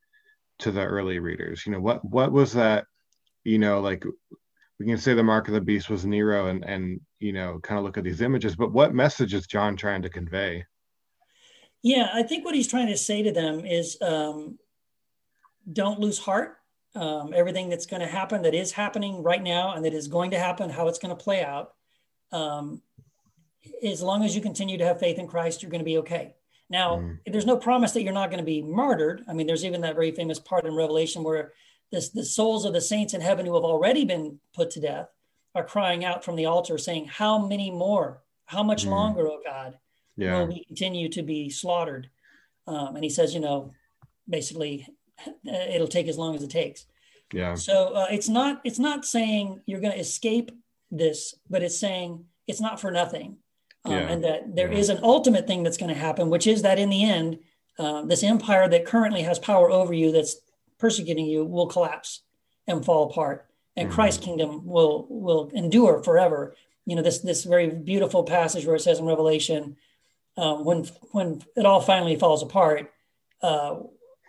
to the early readers? You know, what what was that, you know, like we can say the mark of the beast was Nero and and you know kind of look at these images, but what message is John trying to convey? Yeah, I think what he's trying to say to them is um, don't lose heart. Um, everything that's going to happen, that is happening right now, and that is going to happen, how it's going to play out. Um, as long as you continue to have faith in Christ, you're going to be okay. Now, mm. there's no promise that you're not going to be martyred. I mean, there's even that very famous part in Revelation where this, the souls of the saints in heaven who have already been put to death are crying out from the altar saying, How many more? How much mm. longer, oh God, yeah. will we continue to be slaughtered? Um, and he says, you know, basically, it'll take as long as it takes. Yeah. So uh, it's not it's not saying you're going to escape this, but it's saying it's not for nothing, um, yeah. and that there yeah. is an ultimate thing that's going to happen, which is that in the end, uh, this empire that currently has power over you, that's persecuting you will collapse and fall apart and mm-hmm. christ's kingdom will will endure forever you know this this very beautiful passage where it says in revelation um, when when it all finally falls apart uh,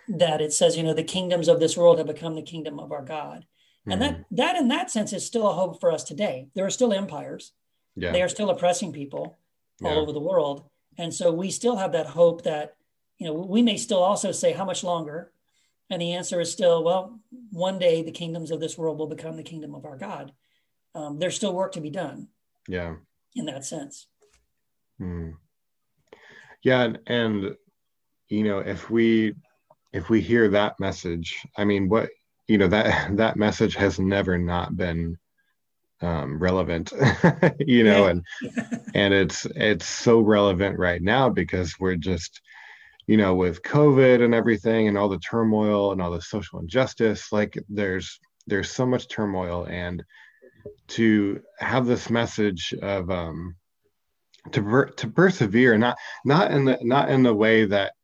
that it says you know the kingdoms of this world have become the kingdom of our god mm-hmm. and that mm-hmm. that in that sense is still a hope for us today there are still empires yeah. they are still oppressing people all yeah. over the world and so we still have that hope that you know we may still also say how much longer and the answer is still, well, one day the kingdoms of this world will become the kingdom of our God. Um, there's still work to be done. Yeah. In that sense. Hmm. Yeah, and, and you know, if we if we hear that message, I mean, what you know that that message has never not been um, relevant, you know, and and it's it's so relevant right now because we're just you know, with COVID and everything and all the turmoil and all the social injustice, like there's there's so much turmoil and to have this message of um to per- to persevere not not in the not in the way that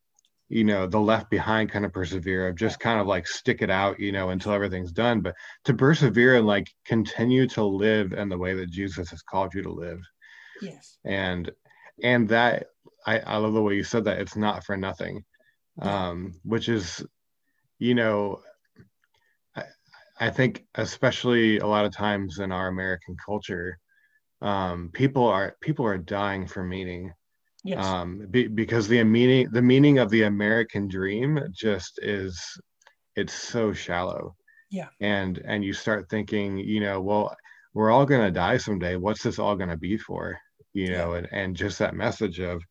you know the left behind kind of persevere of just kind of like stick it out you know until everything's done. But to persevere and like continue to live in the way that jesus has called you to live. Yes. And and that I, I love the way you said that it's not for nothing. Um, which is you know I, I think especially a lot of times in our american culture um, people are people are dying for meaning yes. um, be, because the meaning the meaning of the american dream just is it's so shallow. Yeah. And and you start thinking you know well we're all going to die someday. What's this all going to be for? You know yeah. and, and just that message of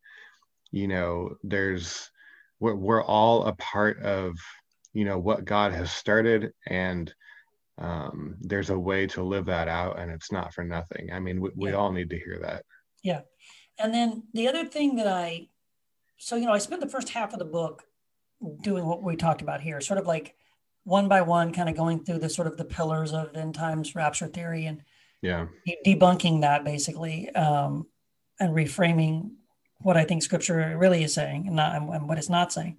you know there's we're, we're all a part of you know what god has started and um, there's a way to live that out and it's not for nothing. I mean we, we all need to hear that. Yeah and then the other thing that i so you know i spent the first half of the book doing what we talked about here sort of like one by one kind of going through the sort of the pillars of end times rapture theory and yeah debunking that basically um, and reframing what I think scripture really is saying and not and what it's not saying.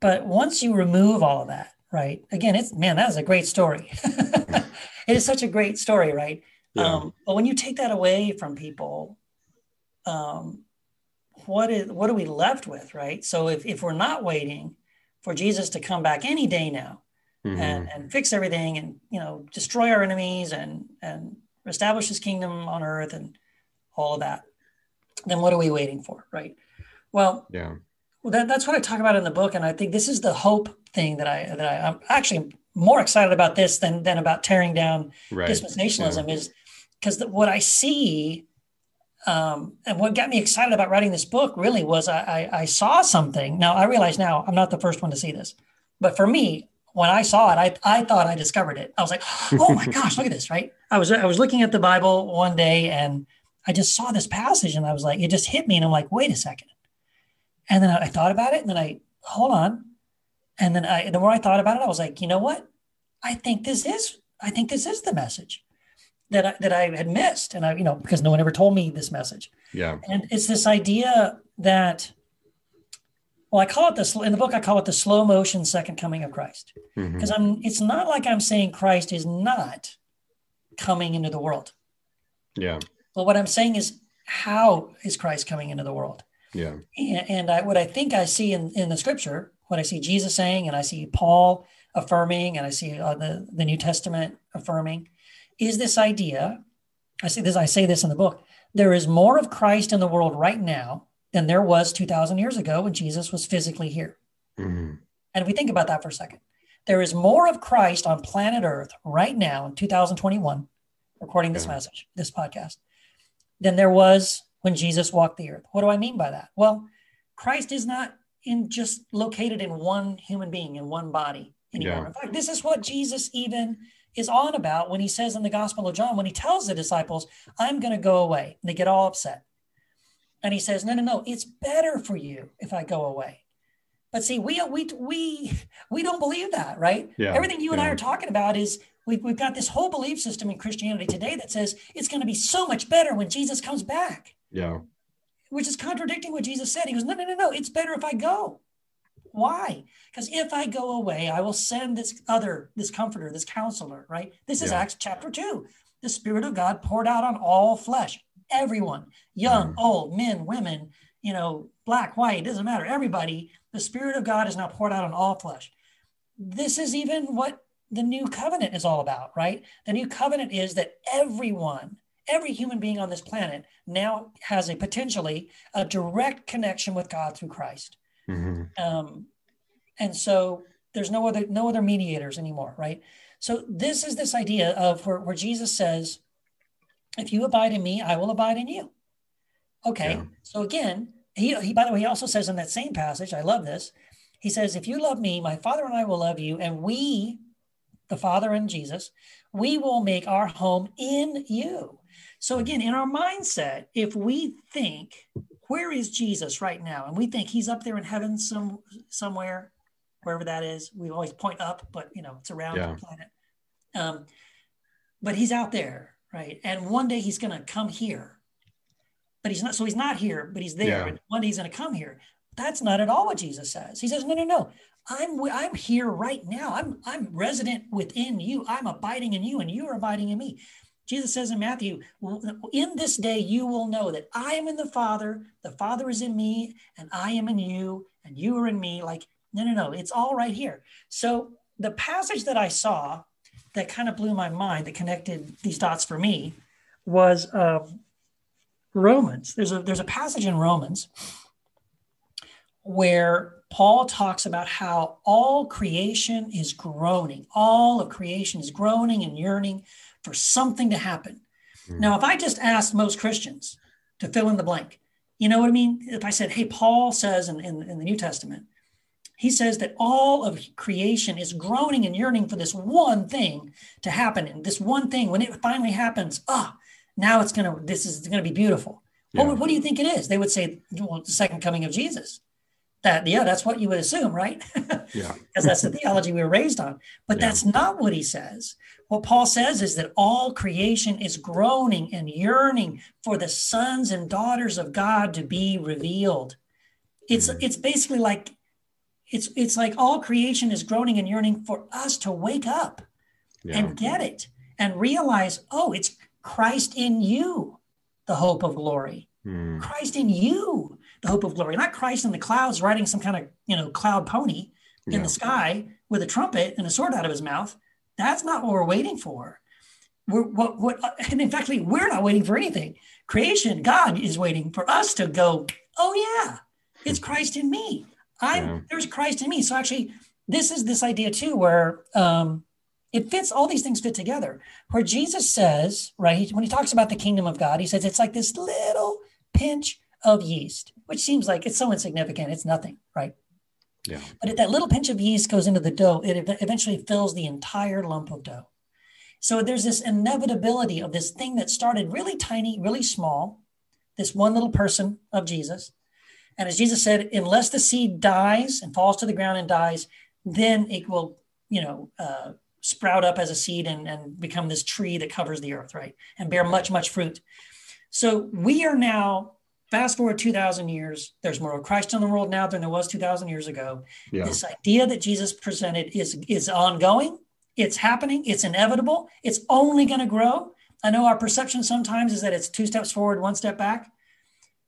But once you remove all of that, right? Again, it's man, that is a great story. it is such a great story, right? Yeah. Um, but when you take that away from people, um, what is what are we left with, right? So if, if we're not waiting for Jesus to come back any day now mm-hmm. and, and fix everything and you know destroy our enemies and and establish his kingdom on earth and all of that, then what are we waiting for, right? Well, yeah. Well, that, that's what I talk about in the book, and I think this is the hope thing that I that I, I'm actually more excited about this than than about tearing down right. dispensationalism yeah. is because what I see um, and what got me excited about writing this book really was I, I, I, saw something. Now I realize now I'm not the first one to see this, but for me, when I saw it, I, I thought I discovered it. I was like, oh my gosh, look at this, right? I was I was looking at the Bible one day and I just saw this passage and I was like, it just hit me. And I'm like, wait a second. And then I, I thought about it and then I, hold on. And then I, the more I thought about it, I was like, you know what? I think this is, I think this is the message that I, that I had missed, and I you know because no one ever told me this message. Yeah. And it's this idea that, well, I call it this in the book. I call it the slow motion second coming of Christ because Mhm. I'm. It's not like I'm saying Christ is not coming into the world, Yeah. but what I'm saying is how is Christ coming into the world? Yeah. And, and I, what I think I see in, in the scripture, what I see Jesus saying, and I see Paul affirming, and I see uh, the, the New Testament affirming, is this idea. I see this. I say this in the book. There is more of Christ in the world right now than there was 2,000 years ago when Jesus was physically here. Mhm. And if we think about that for a second, there is more of Christ on planet Earth right now in 2021, recording this Yeah. message, this podcast, than there was when Jesus walked the earth. What do I mean by that? Well, Christ is not in just located in one human being, in one body anymore. Yeah. In fact, this is what Jesus even is on about when he says in the Gospel of John, when he tells the disciples, I'm going to go away. And they get all upset. And he says, No, no, no, it's better for you if I go away. But see, we we we we don't believe that, right? Yeah. Everything you and I are talking about is we've, we've got this whole belief system in Christianity today that says it's going to be so much better when Jesus comes back, Yeah. which is contradicting what Jesus said. He goes, No, no, no, no, it's better if I go. Why? Because if I go away, I will send this other, this comforter, this counselor, right? This is Yeah. Acts chapter two. The Spirit of God poured out on all flesh, everyone, young, Mhm. old, men, women, you know, black, white, doesn't matter, everybody. The Spirit of God is now poured out on all flesh. This is even what the new covenant is all about, right? The new covenant is that everyone, every human being on this planet now has a potentially a direct connection with God through Christ. Mhm. Um, and so there's no other no other mediators anymore, right? So this is this idea of where, where Jesus says, "If you abide in me, I will abide in you." Okay. Yeah. So again, he, he by the way, he also says in that same passage, I love this. He says, "If you love me, my Father and I will love you, and we, the Father and Jesus, we will make our home in you." So again, in our mindset, if we think, where is Jesus right now? And we think he's up there in heaven some somewhere, wherever that is. We always point up, but you know, it's around Yeah. the planet. Um, but he's out there, right? And one day he's gonna come here. But he's not, so he's not here, but he's there. Yeah. And one day he's gonna come here. That's not at all what Jesus says. He says, no, no, no. I'm I'm here right now. I'm I'm resident within you. I'm abiding in you, and you are abiding in me. Jesus says in Matthew, in this day you will know that I am in the Father, the Father is in me, and I am in you, and you are in me. Like, no, no, no, it's all right here. So the passage that I saw that kind of blew my mind, that connected these dots for me, was um, Romans. There's a there's a passage in Romans where Paul talks about how all creation is groaning. All of creation is groaning and yearning for something to happen. Hmm. Now, if I just asked most Christians to fill in the blank, you know what I mean? If I said, hey, Paul says in, in, in the New Testament, he says that all of creation is groaning and yearning for this one thing to happen. And this one thing, when it finally happens, ah, now it's going to, this is going to be beautiful. What, Yeah. would- what do you think it is? They would say, well, the second coming of Jesus. That, yeah, that's what you would assume, right? Yeah. because that's the theology we were raised on. But Yeah. that's not what he says. What Paul says is that all creation is groaning and yearning for the sons and daughters of God to be revealed. It's Mhm. it's basically like it's it's like all creation is groaning and yearning for us to wake up Yeah. and get it and realize, oh, it's Christ in you, the hope of glory. Mm. Christ in you, the hope of glory, not Christ in the clouds riding some kind of you know cloud pony in Yeah. the sky with a trumpet and a sword out of his mouth. That's not what we're waiting for. We're what what and in fact we're not waiting for anything. Creation, God is waiting for us to go, oh yeah, it's Christ in me. I'm Yeah. there's Christ in me. So actually, this is this idea too, where um it fits all these things fit together. Where Jesus says, right, when he talks about the kingdom of God, he says it's like this little pinch of yeast, which seems like it's so insignificant, it's nothing, right? Yeah. But if that little pinch of yeast goes into the dough, it eventually fills the entire lump of dough. So there's this inevitability of this thing that started really tiny, really small, this one little person of Jesus. And as Jesus said, unless the seed dies and falls to the ground and dies, then it will, you know, uh, sprout up as a seed and, and become this tree that covers the earth, right? And bear much, much fruit. So we are now, fast forward 2,000 years, there's more of Christ in the world now than there was 2,000 years ago. Yeah. This idea that Jesus presented is, is ongoing, it's happening, it's inevitable, it's only going to grow. I know our perception sometimes is that it's two steps forward, one step back,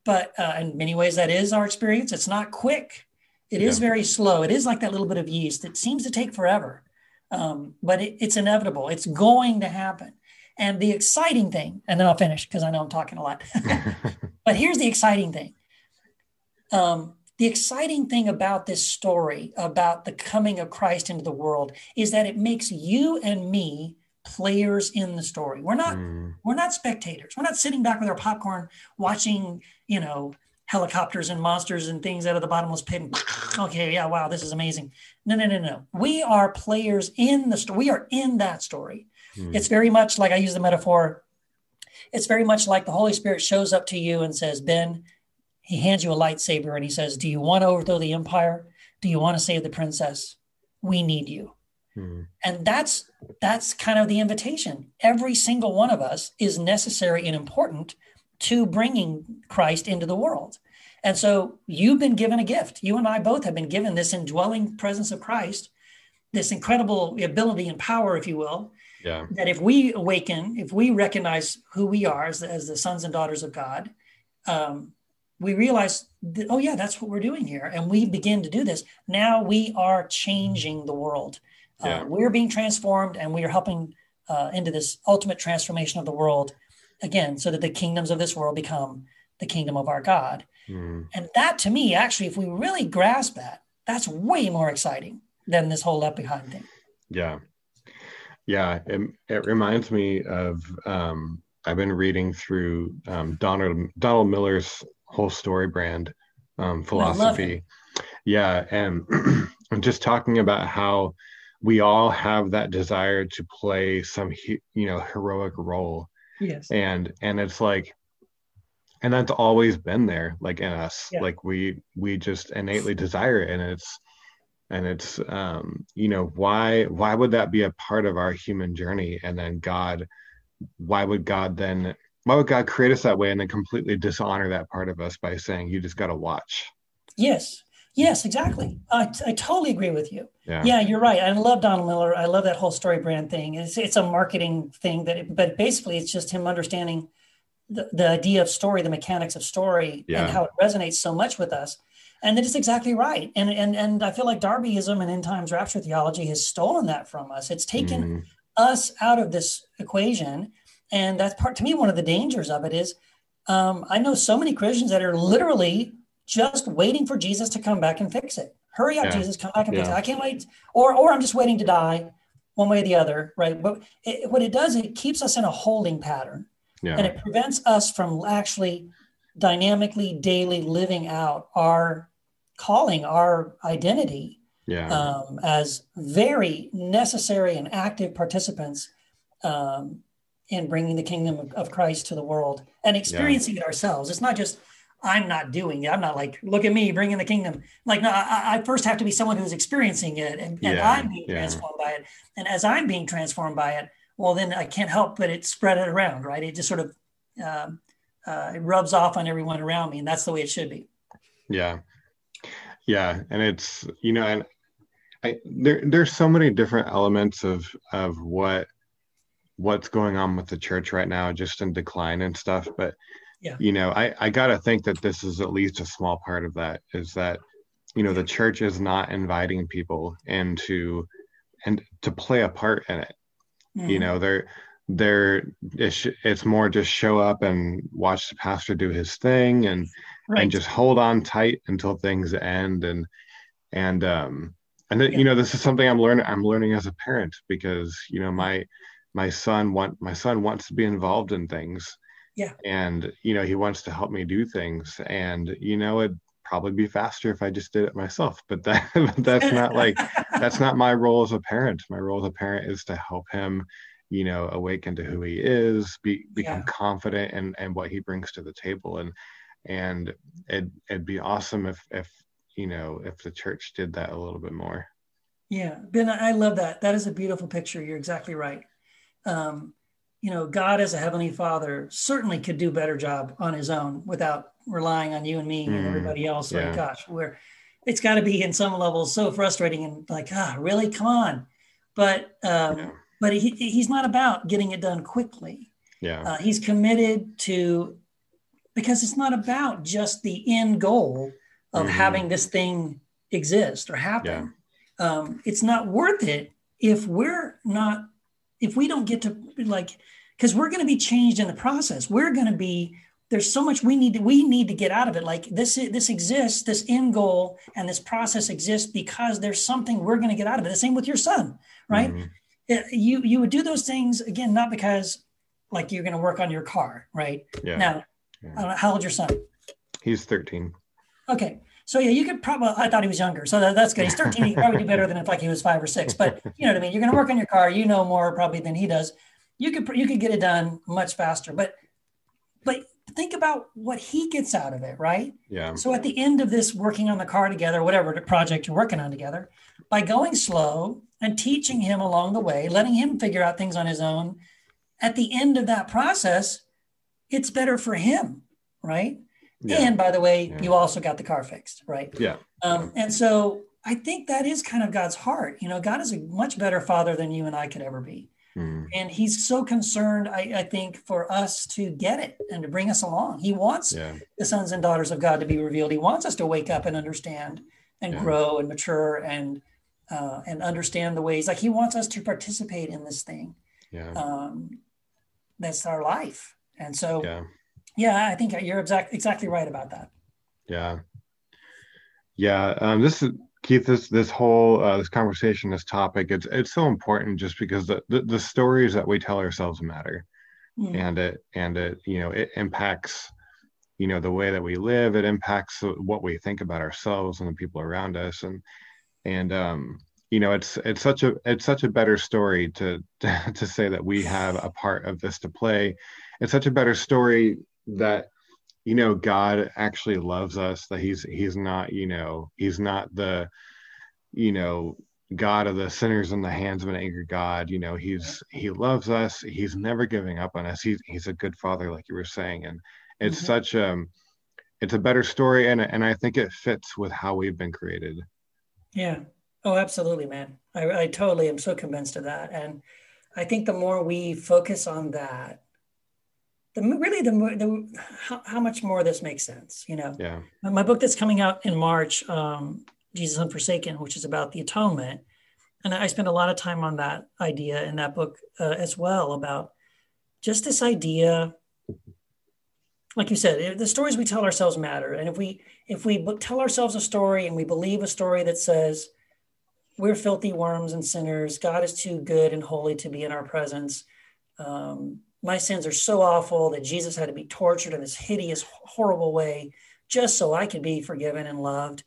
but uh, in many ways that is our experience. It's not quick. It yeah. is very slow. It is like that little bit of yeast. It seems to take forever, um, but it, it's inevitable. It's going to happen. And the exciting thing, and then I'll finish because I know I'm talking a lot. but here's the exciting thing. Um, the exciting thing about this story, about the coming of Christ into the world, is that it makes you and me players in the story. We're not mm. we're not spectators. We're not sitting back with our popcorn watching, you know, helicopters and monsters and things out of the bottomless pit. And, okay, yeah, wow, this is amazing. No, no, no, no. We are players in the story. We are in that story. Mm. It's very much like I use the metaphor. It's very much like the Holy Spirit shows up to you and says, Ben, he hands you a lightsaber and he says, Do you want to overthrow the empire? Do you want to save the princess? We need you. Mm-hmm. And that's that's kind of the invitation. Every single one of us is necessary and important to bringing Christ into the world. And so you've been given a gift. You and I both have been given this indwelling presence of Christ, this incredible ability and power, if you will. Yeah. That if we awaken, if we recognize who we are as, as the sons and daughters of God, um, we realize that, oh yeah, that's what we're doing here, and we begin to do this. Now we are changing the world. Uh, yeah. Uh, we're being transformed and we are helping uh, into this ultimate transformation of the world again, so that the kingdoms of this world become the kingdom of our God. Mm. And that to me, actually, if we really grasp that, that's way more exciting than this whole left behind thing. Yeah. Yeah. It, it reminds me of, um, I've been reading through um, Donald, Donald Miller's whole story brand um, philosophy. Yeah. And I'm just talking about how we all have that desire to play some you know heroic role yes and and it's like and that's always been there like in us yeah. like we we just innately desire it and it's and it's um you know why why would that be a part of our human journey and then god why would god then why would god create us that way and then completely dishonor that part of us by saying you just got to watch yes Yes, exactly. I, I totally agree with you. Yeah. yeah, you're right. I love Donald Miller. I love that whole story brand thing. It's it's a marketing thing that, it, but basically, it's just him understanding the, the idea of story, the mechanics of story, yeah. and how it resonates so much with us. And that is exactly right. And and and I feel like Darbyism and end times rapture theology has stolen that from us. It's taken mm. us out of this equation, and that's part to me. One of the dangers of it is, um, I know so many Christians that are literally just waiting for Jesus to come back and fix it. Hurry up, yeah. Jesus, come back and fix it. I can't wait. Or, or I'm just waiting to die, one way or the other, right? But it, what it does, it keeps us in a holding pattern, yeah. and it prevents us from actually dynamically, daily living out our calling, our identity, yeah. um, as very necessary and active participants um, in bringing the kingdom of, of, Christ to the world and experiencing it ourselves. It's not just I'm not doing it. I'm not like, look at me bringing the kingdom. Like, no, I, I first have to be someone who's experiencing it and, and yeah, I'm being yeah. transformed by it. And as I'm being transformed by it, well, then I can't help but it spread it around, right? It just sort of, um, uh, it rubs off on everyone around me. And that's the way it should be. Yeah. Yeah. And it's, you know, and I, there, there's so many different elements of, of what, what's going on with the church right now, just in decline and stuff. But yeah. you know i i gotta think that this is at least a small part of that is that you know the church is not inviting people into and to play a part in it mm-hmm. you know they're they're it's, it's more just show up and watch the pastor do his thing and right. and just hold on tight until things end and and um and then, yeah. you know this is something i'm learning i'm learning as a parent because you know my my son want my son wants to be involved in things yeah. And, you know, he wants to help me do things. And, you know, it'd probably be faster if I just did it myself. But that that's not like that's not my role as a parent. My role as a parent is to help him, you know, awaken to who he is, be become yeah. confident and and what he brings to the table. And and it it'd be awesome if if you know if the church did that a little bit more. Yeah, Ben, I love that. That is a beautiful picture. You're exactly right. Um, you know, God as a heavenly Father certainly could do a better job on His own without relying on you and me mm, and everybody else. Yeah. Like, gosh, where it's got to be in some levels so frustrating and like, ah, really, come on. But um, yeah. but he, he's not about getting it done quickly. Yeah, uh, he's committed to because it's not about just the end goal of mm-hmm. having this thing exist or happen. Yeah. Um, it's not worth it if we're not if we don't get to like because we're going to be changed in the process. We're going to be there's so much we need to we need to get out of it like this this exists this end goal and this process exists because there's something we're going to get out of it the same with your son right mm-hmm. you you would do those things again not because like you're going to work on your car right yeah. now how old your son? He's 13 okay so yeah you could probably i thought he was younger so that, that's good. He's 13 he probably do better than if like he was five or six but you know what i mean? You're going to work on your car you know more probably than he does. You could you could get it done much faster but but think about what he gets out of it, right? Yeah. So at the end of this working on the car together, whatever project you're working on together, by going slow and teaching him along the way, letting him figure out things on his own, at the end of that process, it's better for him, right? Yeah. And by the way, yeah. you also got the car fixed, right? Yeah. Um, and so I think that is kind of God's heart. You know, God is a much better father than you and I could ever be. Mm. And he's so concerned, I, I, think, for us to get it and to bring us along. He wants yeah. the sons and daughters of God to be revealed. He wants us to wake up and understand and yeah. grow and mature and uh, and understand the ways. Like he wants us to participate in this thing. Yeah. Um, that's our life. And so, yeah, yeah I think you're exact, exactly right about that. Yeah. Yeah. Um, this is Keith, this this whole uh, this conversation, this topic, it's it's so important just because the the, the stories that we tell ourselves matter, mm. and it and it you know it impacts you know the way that we live. It impacts what we think about ourselves and the people around us, and and um you know it's it's such a it's such a better story to to, to say that we have a part of this to play. It's such a better story that you know god actually loves us that he's he's not you know he's not the you know god of the sinners in the hands of an angry god. You know he's he loves us. He's never giving up on us. He's he's a good father like you were saying. And it's mm-hmm. such um it's a better story and and i think it fits with how we've been created. Yeah. Oh absolutely man. I, I totally am so convinced of that. And i think the more we focus on that the really the, the how, how, much more this makes sense you know? Yeah. My book that's coming out in march um, jesus unforsaken which is about the atonement and i spent a lot of time on that idea in that book uh, as well about just this idea like you said the stories we tell ourselves matter and if we if we tell ourselves a story and we believe a story that says we're filthy worms and sinners. God is too good and holy to be in our presence um, my sins are so awful that Jesus had to be tortured in this hideous, horrible way just so I could be forgiven and loved.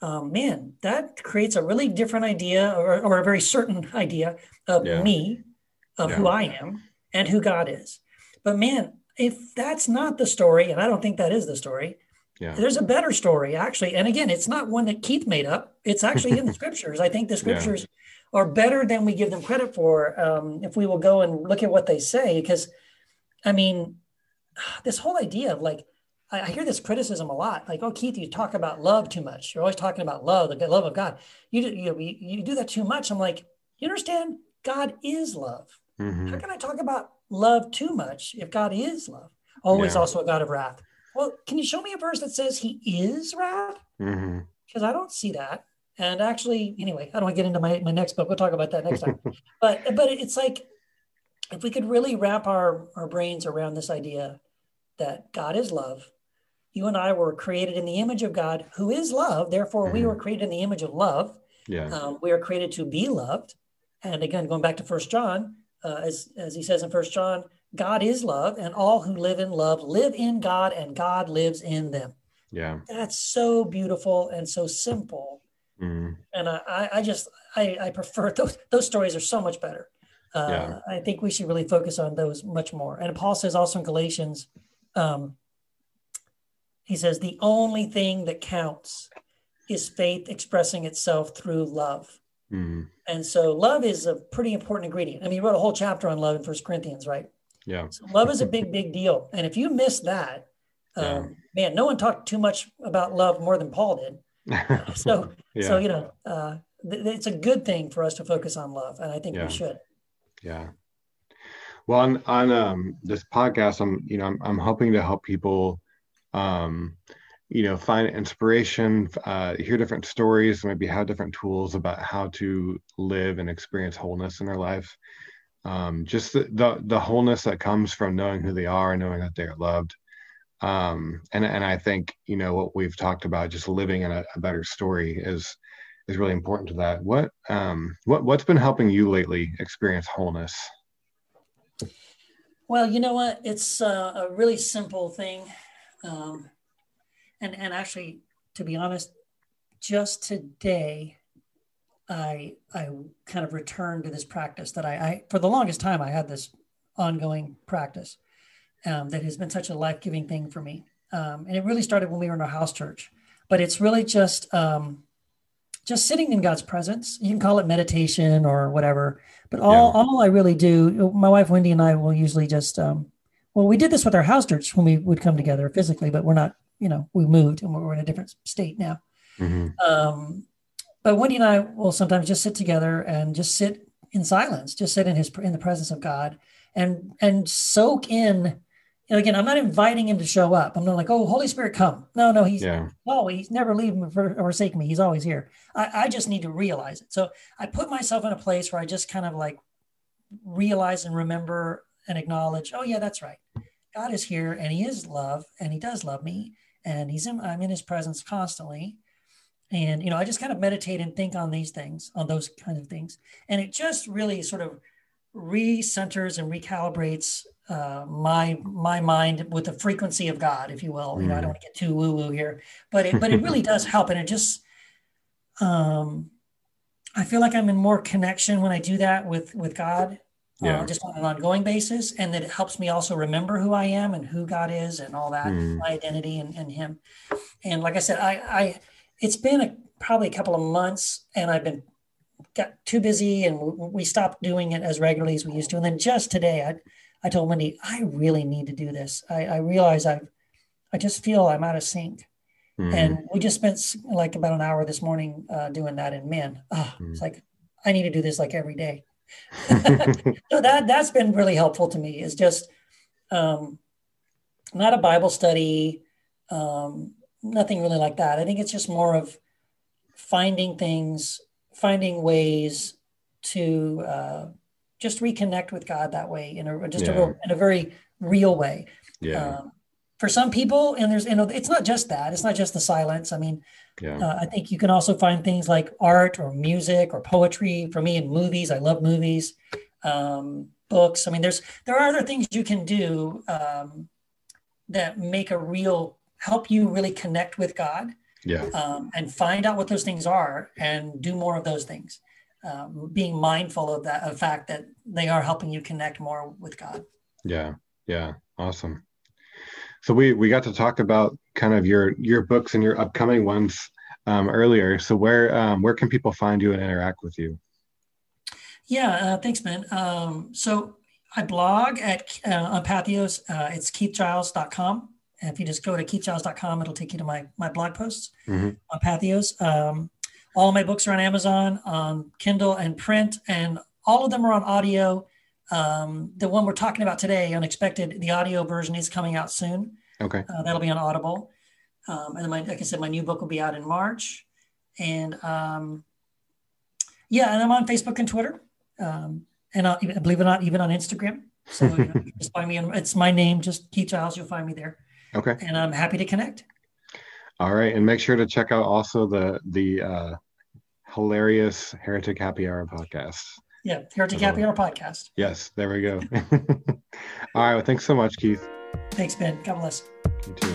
Um, man, that creates a really different idea or, or a very certain idea of yeah. me, of yeah. who I am and who God is. But man, if that's not the story, and I don't think that is the story, yeah. there's a better story actually. And again, it's not one that Keith made up. It's actually in the scriptures. I think the scriptures are better than we give them credit for um, if we will go and look at what they say. Because, I mean, this whole idea of like, I, I, hear this criticism a lot. Like, oh, Keith, you talk about love too much. You're always talking about love, the love of God. You do, you, you do that too much. I'm like, you understand? God is love. Mm-hmm. How can I talk about love too much if God is love? Always yeah. also a God of wrath. Well, can you show me a verse that says he is wrath? Because mm-hmm. I don't see that. And actually, anyway, I don't want to get into my, my next book. We'll talk about that next time. but but it's like if we could really wrap our, our brains around this idea that God is love, you and I were created in the image of God, who is love. Therefore, mm-hmm. we were created in the image of love. Yeah. Um, we are created to be loved. And again, going back to First John, uh, as as he says in First John, God is love, and all who live in love live in God, and God lives in them. Yeah. That's so beautiful and so simple. Mm. And I, I just I, I prefer those those stories are so much better. Uh, yeah. I think we should really focus on those much more. And Paul says also in Galatians, um, he says the only thing that counts is faith expressing itself through love. Mm. And so love is a pretty important ingredient. I mean, he wrote a whole chapter on love in First Corinthians, right? Yeah. So love is a big, big deal. And if you miss that, um, man, no one talked too much about love more than Paul did. So, yeah. so you know, uh, th- it's a good thing for us to focus on love, and I think Yeah. we should. Yeah. Well, on, on um, this podcast, I'm you know I'm, I'm hoping to help people, um, you know, find inspiration, uh, hear different stories, maybe have different tools about how to live and experience wholeness in their life. Um, just the, the the wholeness that comes from knowing who they are and knowing that they are loved. Um, and and I think you know what we've talked about, just living in a, a better story is is really important to that. What um what what's been helping you lately experience wholeness? Well, you know what? It's uh, a really simple thing, um, and and actually, to be honest, just today, I I kind of returned to this practice that I, I for the longest time I had this ongoing practice um, that has been such a life giving thing for me, um, and it really started when we were in our house church. But it's really just um, just sitting in God's presence. You can call it meditation or whatever. But all, Yeah. all I really do, my wife Wendy and I will usually just, um, well, we did this with our house church when we would come together physically, but we're not, you know, we moved and we're in a different state now. Mhm. Um, but Wendy and I will sometimes just sit together and just sit in silence, just sit in his in the presence of God and and soak in. Again, I'm not inviting him to show up. I'm not like, oh, Holy Spirit, come. No, no, he's Yeah. Oh, always never leave me for, or forsake me. He's always here. I, I just need to realize it. So I put myself in a place where I just kind of like realize and remember and acknowledge, oh yeah, that's right. God is here and he is love and he does love me and he's in, I'm in his presence constantly. And, you know, I just kind of meditate and think on these things, on those kinds of things. And it just really sort of recenters and recalibrates uh, my my mind with the frequency of God, if you will. You know, I don't want to get too woo woo here, but it but it really does help, and it just um, I feel like I'm in more connection when I do that with with God, Yeah. uh, just on an ongoing basis, and that it helps me also remember who I am and who God is and all that, Mm. my identity and, and Him. And like I said, I I it's been a, probably a couple of months, and I've been got too busy, and we stopped doing it as regularly as we used to. And then just today, I I told Wendy I really need to do this. I, I realize I I just feel I'm out of sync. Mhm. And we just spent like about an hour this morning uh, doing that. And man, ah, it's like I need to do this like every day. so that that's been really helpful to me. Is just um, not a Bible study, um, nothing really like that. I think it's just more of finding things, finding ways to uh, just reconnect with God that way in a just a real, in a very real way yeah. um, for some people and there's you know it's not just that it's not just the silence i mean Yeah. uh, i think you can also find things like art or music or poetry for me in movies i love movies um, books i mean there's there are other things you can do um, that make a real help you really connect with god Yeah. um, and find out what those things are and do more of those things um, being mindful of that of the fact that they are helping you connect more with god Yeah. Yeah. Awesome. So we we got to talk about kind of your your books and your upcoming ones um, earlier. So where um, where can people find you and interact with you? Yeah, uh, thanks, Ben. Um, so I blog at uh, on Patheos. Uh, it's keithgiles.com. And if you just go to keithgiles.com, it'll take you to my my blog posts Mhm. on Patheos. Um, all my books are on Amazon, on Kindle and print, and all of them are on audio. Um, the one we're talking about today, Unexpected, the audio version is coming out soon. Okay. Uh, that'll be on Audible. Um, and then my, like I said, my new book will be out in March. And um, yeah, and I'm on Facebook and Twitter. Um, and uh, believe it or not, even on Instagram. So you know, just find me. On, it's my name, just Keith Giles. You'll find me there. Okay. And I'm happy to connect. All right. And make sure to check out also the the uh, hilarious Heretic Happy Hour podcast. Yeah, Heretic Happy Hour podcast. Yes. There we go. All right. Well, thanks so much, Keith. Thanks, Ben. God bless. You too.